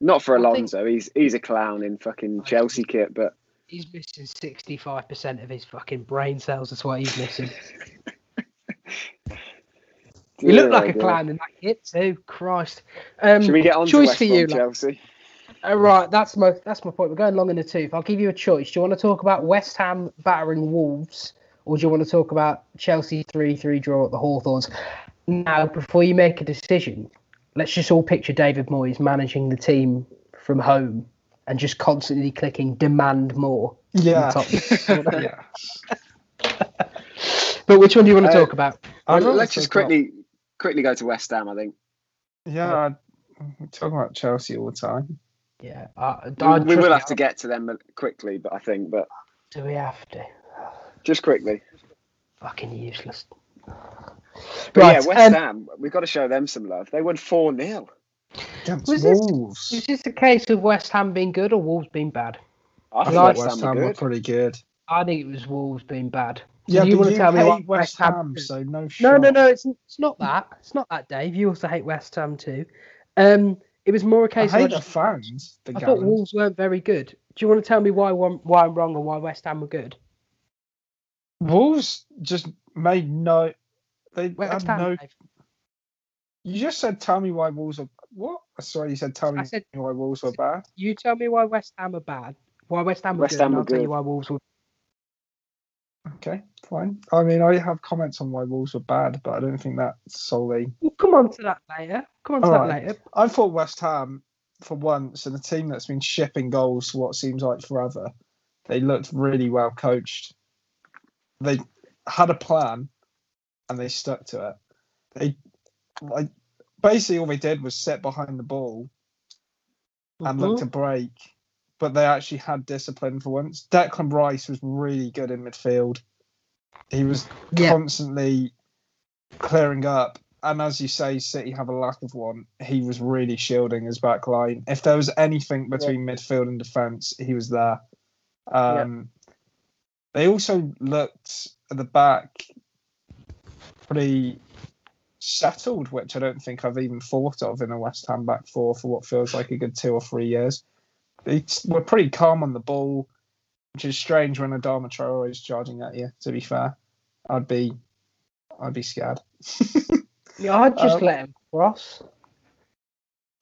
not for I think- Alonso. He's he's a clown in fucking Chelsea kit, but He's missing 65% of his fucking brain cells. That's what he's missing. <laughs> You look like a dear. clown in that kit too. Christ. Um, Should we get on to choice West for Brom, you, lad. Chelsea? Uh, right, that's my that's my point. We're going long in the tooth. I'll give you a choice. Do you want to talk about West Ham battering Wolves, or do you want to talk about Chelsea three three draw at the Hawthorns? Now, before you make a decision, let's just all picture David Moyes managing the team from home and just constantly clicking demand more. on the Yeah. top. yeah. <laughs> <laughs> but which one do you want to Uh, talk about? I'd Let's just talk about- quickly quickly go to West Ham. I think Yeah, I- we're talking about Chelsea all the time. Yeah, I, we, I, we trust will have to get to them quickly, but I think, but Do we have to? just quickly. Fucking useless. But Right, yeah, West um, Ham, we've got to show them some love. They won four 0 Against Was this- Wolves. Is this a case of West Ham being good or Wolves being bad? I I think thought West, West Ham Ham were were pretty good. I think it was Wolves being bad. Yeah, you wanna tell me hate what West West Ham Ham, so no No, shot. no, no. It's it's not that. It's not that, Dave. You also hate West Ham too. Um, it was more a case of I, hate the just, fans. The I thought Wolves weren't very good. Do you want to tell me why why I'm wrong and why West Ham were good? Wolves just made no. They West had Ham. no. Dave. You just said, "Tell me why Wolves are what?" Sorry, you said, "Tell me I said- why Wolves were bad." You tell me why West Ham are bad. Why West Ham were West good. Ham and were I'll tell you why Wolves were. Okay, fine. I mean, I have comments on why Wolves were bad, but I don't think that's solely. We'll come on to that later. Come on to All that right. later. I thought West Ham, for once, and a team that's been shipping goals for what seems like forever, they looked really well coached. They had a plan, and they stuck to it. They like basically all they did was sit behind the ball and look Mhm. to break, but they actually had discipline for once. Declan Rice was really good in midfield. He was Yeah. constantly clearing up. And as you say, City have a lack of one. He was really shielding his back line. If there was anything between midfield and defence, he was there. Um, They also looked at the back pretty settled, which I don't think I've even thought of in a West Ham back four for what feels like a good two or three years. They were pretty calm on the ball, which is strange when Adama Traore is charging at you. To be fair, I'd be, I'd be scared. <laughs> Yeah, I'd just Um, let him cross.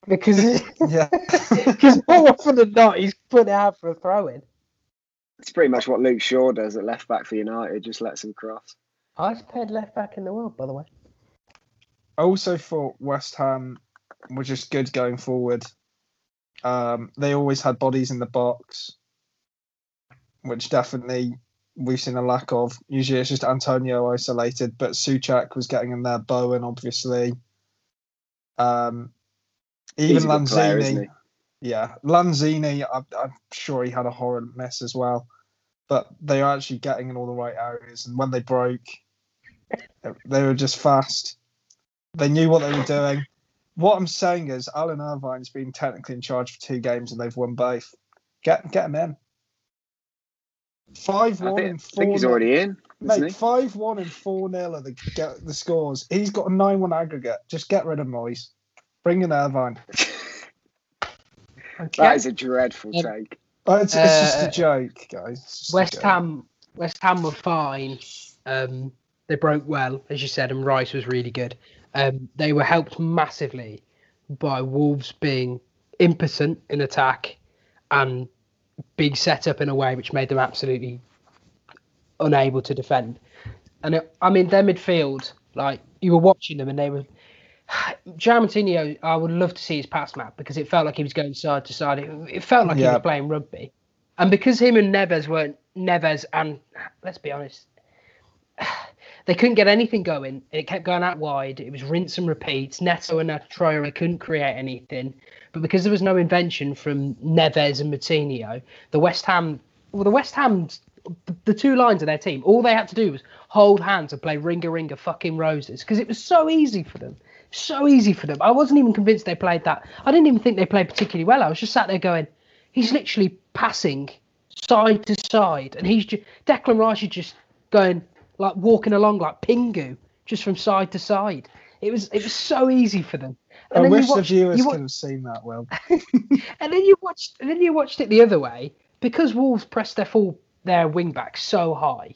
Because <laughs> yeah, <laughs> because more often than not, he's put out for a throw in. It's pretty much what Luke Shaw does at left back for United, just lets him cross. Highest paid left back in the world, by the way. I also thought West Ham were just good going forward. Um, they always had bodies in the box, which definitely we've seen a lack of. Usually it's just Antonio isolated, but Souček was getting in there, Bowen obviously. Um, even good player, Lanzini, yeah, Lanzini, I, I'm sure he had a horrid miss as well. But they are actually getting in all the right areas, and when they broke, they were just fast. They knew what they were doing. What I'm saying is, Alan Irvine's been technically in charge for two games, and they've won both. Get get him in. Five I one think, and I four. think he's already in, isn't Mate, five one and four nil are the get the scores. He's got a nine one aggregate. Just get rid of Moyes. Bring in Irvine. <laughs> Okay. That is a dreadful Um, take. Oh, it's, it's just Uh, a joke, guys. It's just a West joke. Ham, West Ham were fine. Um, they broke well, as you said, and Rice was really good. Um, they were helped massively by Wolves being impotent in attack and being setup in a way which made them absolutely unable to defend. And it, I mean, their midfield, like you were watching them, and they were. <sighs> João Moutinho, I would love to see his pass map because it felt like he was going side to side. It, it felt like he was playing rugby, and because him and Neves weren't Neves and let's be honest, <sighs> they couldn't get anything going. It kept going out wide. It was rinse and repeat. Neto and Traore couldn't create anything, but because there was no invention from Neves and Moutinho, the West Ham, well, the West Ham, the, two lines of their team, all they had to do was hold hands and play ringa ringa fucking roses because it was so easy for them. So easy for them. I wasn't even convinced they played that. I didn't even think they played particularly well. I was just sat there going, he's literally passing side to side, and he's just Declan Rice is just going like walking along like Pingu, just from side to side. It was it was so easy for them. I then you wish the viewers you wa- could have seen that. Well, <laughs> <laughs> and then you watched and then you watched it the other way because Wolves pressed their full their wing back so high.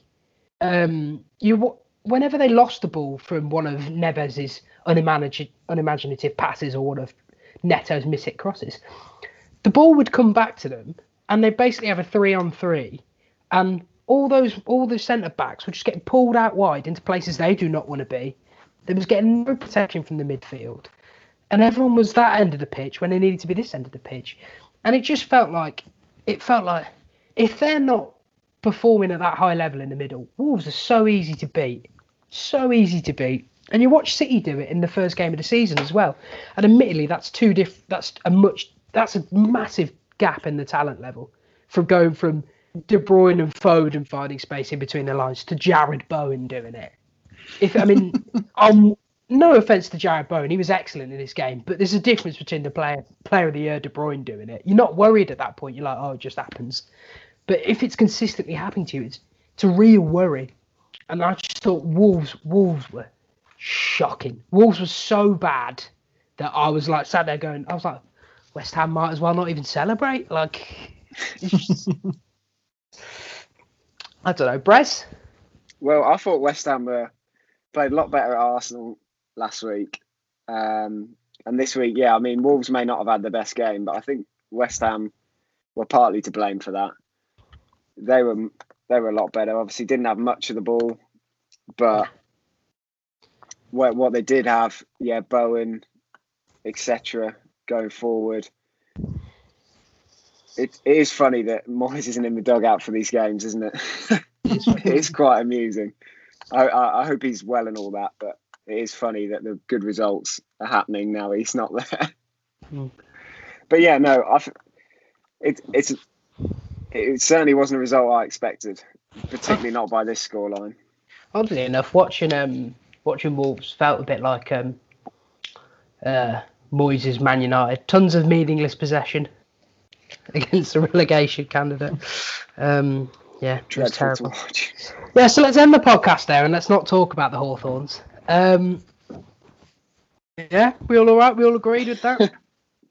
Um, you whenever they lost the ball from one of Neves's unimaginative, unimaginative passes or one of Neto's mishit crosses, the ball would come back to them, and they basically have a three on three, and all those all the centre backs were just getting pulled out wide into places they do not want to be. They was getting no protection from the midfield, and everyone was that end of the pitch when they needed to be this end of the pitch, and it just felt like it felt like if they're not performing at that high level in the middle, Wolves are so easy to beat, so easy to beat. And you watch City do it in the first game of the season as well. And admittedly, that's two diff. That's a much. That's a massive gap in the talent level from going from De Bruyne and Foden finding space in between the lines to Jarrod Bowen doing it. If I mean, <laughs> um, no offense to Jarrod Bowen, he was excellent in this game, but there's a difference between the player player of the year De Bruyne doing it. You're not worried at that point. You're like, oh, it just happens. But if it's consistently happening to you, it's it's a real worry. And I just thought Wolves Wolves were shocking. Wolves were so bad that I was like sat there going, I was like, West Ham might as well not even celebrate. Like, <laughs> I don't know, Brez. Well, I thought West Ham were played a lot better at Arsenal last week, um, and this week, yeah. I mean, Wolves may not have had the best game, but I think West Ham were partly to blame for that. They were they were a lot better. Obviously, didn't have much of the ball, but what what they did have, yeah, Bowen, etc. Going forward, it, it is funny that Moyes isn't in the dugout for these games, isn't it? <laughs> it is quite amusing. I, I, I hope he's well and all that, but it is funny that the good results are happening now. He's not there. Mm. But yeah, no, I. It it's it certainly wasn't a result I expected, particularly not by this scoreline. Oddly enough, watching um watching Wolves felt a bit like um uh Moyes' Man United. Tons of meaningless possession <laughs> against a relegation candidate. Um, yeah, it was Dreadful to terrible. watch. <laughs> Yeah, so let's end the podcast there and let's not talk about the Hawthorns. Um, yeah, we all all right? We all agreed with that? <laughs>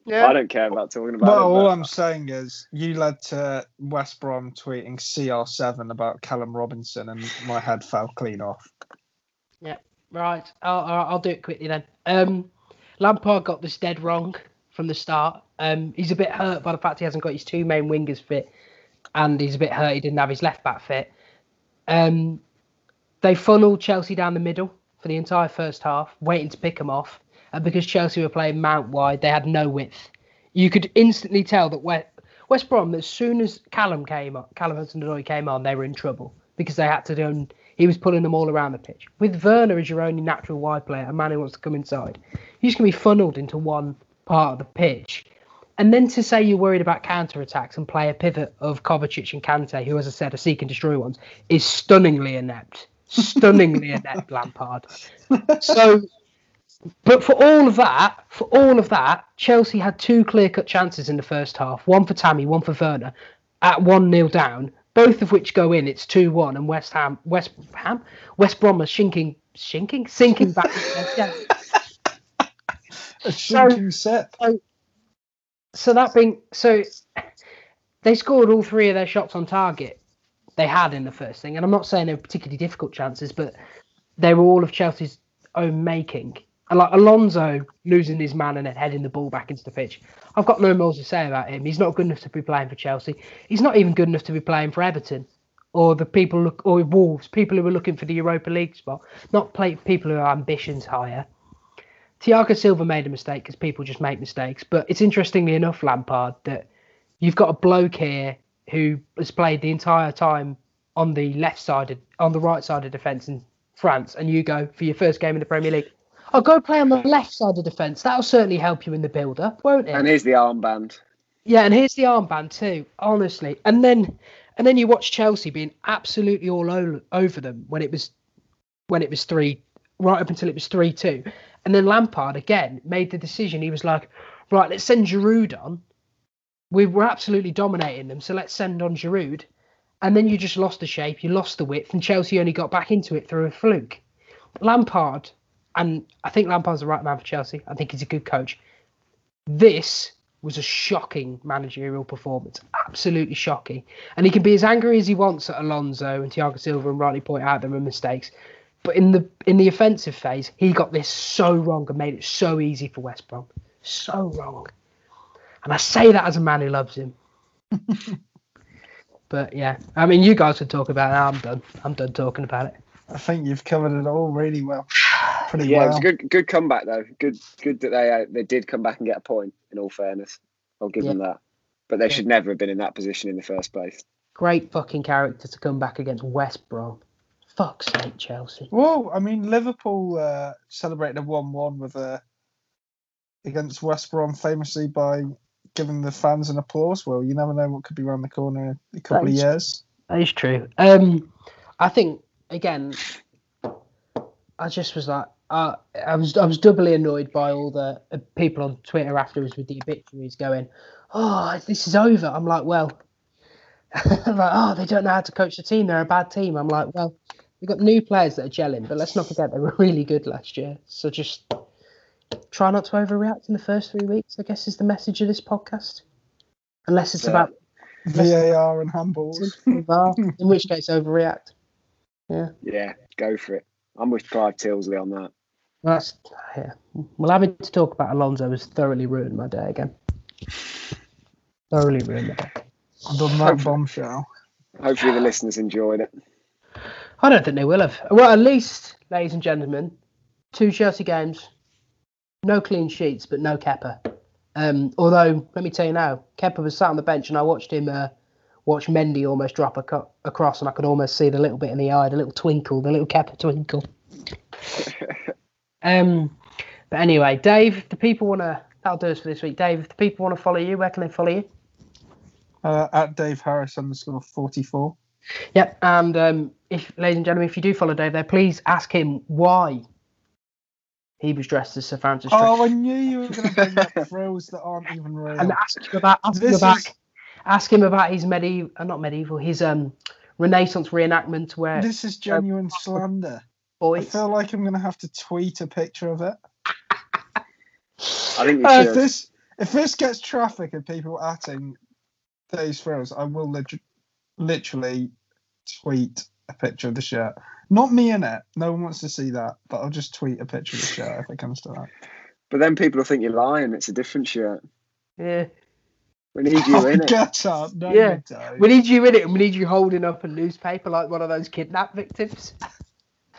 Yeah. I don't care about talking about Well, it. all I'm saying is you led to West Brom tweeting CR7 about Callum Robinson, and my head fell clean off. Yeah, right, I'll, I'll I'll do it quickly then. Um, Lampard got this dead wrong from the start. Um, he's a bit hurt by the fact he hasn't got his two main wingers fit, and he's a bit hurt he didn't have his left back fit. Um, they funneled Chelsea down the middle for the entire first half, waiting to pick them off. And because Chelsea were playing Mount wide, they had no width. You could instantly tell that West, West Brom, as soon as Callum came on, Callum Hudson-Odoi came on, they were in trouble because they had to do. He was pulling them all around the pitch. With Werner as your only natural wide player, a man who wants to come inside, just going to be funneled into one part of the pitch. And then to say you're worried about counter attacks and play a pivot of Kovacic and Kante, who, as I said, are seek and destroy ones, is stunningly inept. Stunningly <laughs> inept, Lampard. So, but for all of that, for all of that, Chelsea had two clear cut chances in the first half one for Tammy, one for Werner, at 1 0 down, both of which go in. It's 2 1, and West Ham, West Ham, West Brom are sinking, sinking, sinking back. <laughs> game. A shrinking set. so that being so <laughs> they scored all three of their shots on target they had in the first thing and i'm not saying they were particularly difficult chances but they were all of chelsea's own making. Like alonso losing his man and then heading the ball back into the pitch. I've got no more to say about him. He's not good enough to be playing for chelsea. He's not even good enough to be playing for everton or the people look or wolves people who are looking for the europa league spot not play people who have ambitions higher Thiago Silva made a mistake because people just make mistakes. But it's interestingly enough, Lampard, that you've got a bloke here who has played the entire time on the left side, of, on the right side of defence in France, and you go for your first game in the Premier League. I'll go play on the left side of defence. That'll certainly help you in the build-up, won't it? And here's the armband. Yeah, and here's the armband too, honestly. And then and then you watch Chelsea being absolutely all over, over them when it was when it was three right up until it was three two. And then Lampard again made the decision. He was like, right, let's send Giroud on. We were absolutely dominating them, so let's send on Giroud. And then you just lost the shape, you lost the width, and Chelsea only got back into it through a fluke. Lampard, and I think Lampard's the right man for Chelsea. I think he's a good coach. This was a shocking managerial performance, absolutely shocking. And he can be as angry as he wants at Alonso and Thiago Silva and rightly point out there were mistakes. But in the in the offensive phase, he got this so wrong and made it so easy for West Brom, so wrong. And I say that as a man who loves him. <laughs> but yeah, I mean, you guys could talk about it. I'm done. I'm done talking about it. I think you've covered it all really well. Pretty Yeah, it was a good good comeback though. Good good that they uh, they did come back and get a point. In all fairness, I'll give them that. But they Yeah. should never have been in that position in the first place. Great fucking character to come back against West Brom. Fuck's sake, Chelsea. Well, I mean, Liverpool uh, celebrated a one-one with uh, against West Brom famously by giving the fans an applause. Well, you never know what could be around the corner in a couple of Thanks. years. That is true. Um, I think again, I just was like, uh, I was I was doubly annoyed by all the uh, people on Twitter afterwards with the obituaries going, "Oh, this is over." I'm like, well, <laughs> I'm like, oh, they don't know how to coach the team. They're a bad team. I'm like, well, we've got new players that are gelling, but let's not forget they were really good last year. So just try not to overreact in the first three weeks. I guess is the message of this podcast. Unless it's So- about VAR and handballs. <laughs> VAR, in which case overreact. Yeah, Yeah, go for it. I'm with Clive Tyldesley on that. That's yeah. Well, having to talk about Alonso has thoroughly ruined my day again. Thoroughly ruined my day. And on that bombshell. Hopefully the listeners enjoyed it. I don't think they will have. Well, at least, ladies and gentlemen, two Chelsea games, no clean sheets, but no Kepa. Um, although, let me tell you now, Kepa was sat on the bench and I watched him uh, watch Mendy almost drop a co- across, and I could almost see the little bit in the eye, the little twinkle, the little Kepa twinkle. <laughs> um, but anyway, Dave, if the people want to, that'll do us for this week. Dave, if the people want to follow you, where can they follow you? Uh, at Dave Harris underscore 44. Yep. And um, if, ladies and gentlemen, if you do follow Dave there, please ask him why he was dressed as Sir Francis Drake. Oh, I knew you were going to bring up <laughs> frills that aren't even real. and ask him about ask him This about is- ask him about his medieval, uh, not medieval, his um Renaissance reenactment where This is genuine slander. I feel like I'm going to have to tweet a picture of it. I think Uh. If this if this gets traffic of people atting Dave's frills, I will lit- literally tweet a picture of the shirt. Not me in it. No one wants to see that, but I'll just tweet a picture of the shirt if it comes to that. But then people will think you're lying. It's a different shirt. Yeah. We need you <laughs> oh, in it. get up. No, Yeah. you don't. We need you in it and we need you holding up a newspaper like one of those kidnap victims.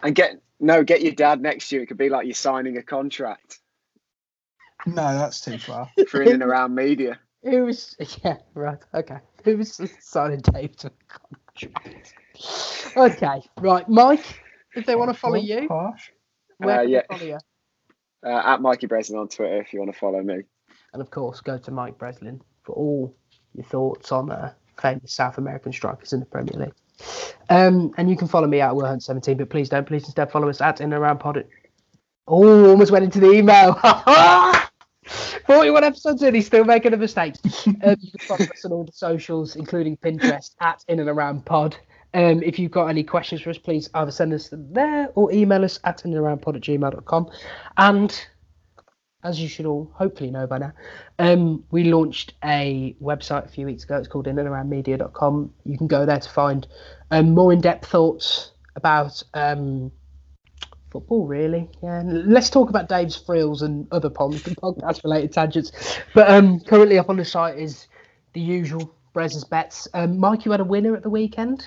And get no, get your dad next to you. It could be like you're signing a contract No, that's too far. for in and around media. Who was <laughs> yeah, right, okay. <laughs> Who was signing Dave to a contract? Okay, right. Mike, if they want to follow you, where Uh, can yeah. follow you? Uh, at Mikey Breslin on Twitter if you want to follow me. And of course, go to Mike Breslin for all your thoughts on uh, famous South American strikers in the Premier League. Um, and you can follow me at Willhunt17, but please don't. Please instead follow us at In and Around Pod. Oh, almost went into the email. <laughs> 41 episodes in, he's still making a mistake. Um, you can follow us on all the socials, including Pinterest at In and Around Pod. Um, if you've got any questions for us, please either send us them there or email us at inaroundpod at gmail.com. And as you should all hopefully know by now, um, we launched a website a few weeks ago. It's called inaroundmedia.com. You can go there to find um, more in-depth thoughts about um, football, really. Yeah, and let's talk about Dave's frills and other pond- podcast-related tangents. But um, currently up on the site is the usual Brez's bets. Um, Mike, you had a winner at the weekend.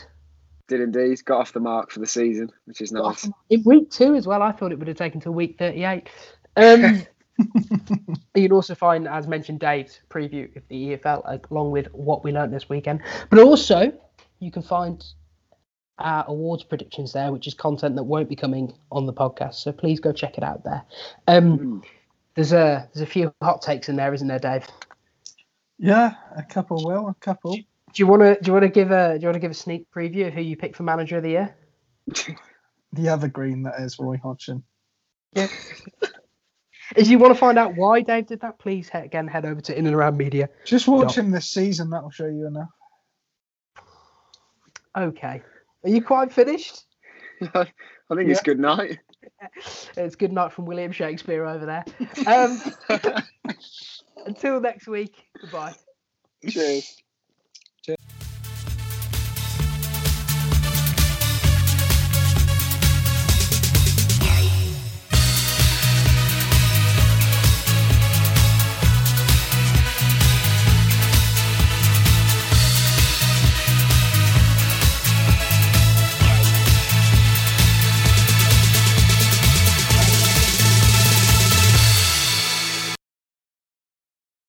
Did indeed. Got off the mark for the season, which is nice. In week two as well. I thought it would have taken till week 38. Um, <laughs> you can also find, as mentioned, Dave's preview of the EFL along with what we learned this weekend. But also, you can find our awards predictions there, which is content that won't be coming on the podcast. So please go check it out there. Um, Mm. there's a there's a few hot takes in there, isn't there, Dave? Yeah, a couple will, a couple. Do you want to do you want to give a do you want to give a sneak preview of who you picked for manager of the year? <laughs> The evergreen that is Roy Hodgson. Yeah. <laughs> if you want to find out why Dave did that, please he- again head over to In and Around Media. Just watch him this season, that'll show you enough. Okay. Are you quite finished? <laughs> I think it's good night. <laughs> It's good night from William Shakespeare over there. Um, <laughs> until next week, goodbye. Cheers. Cheers.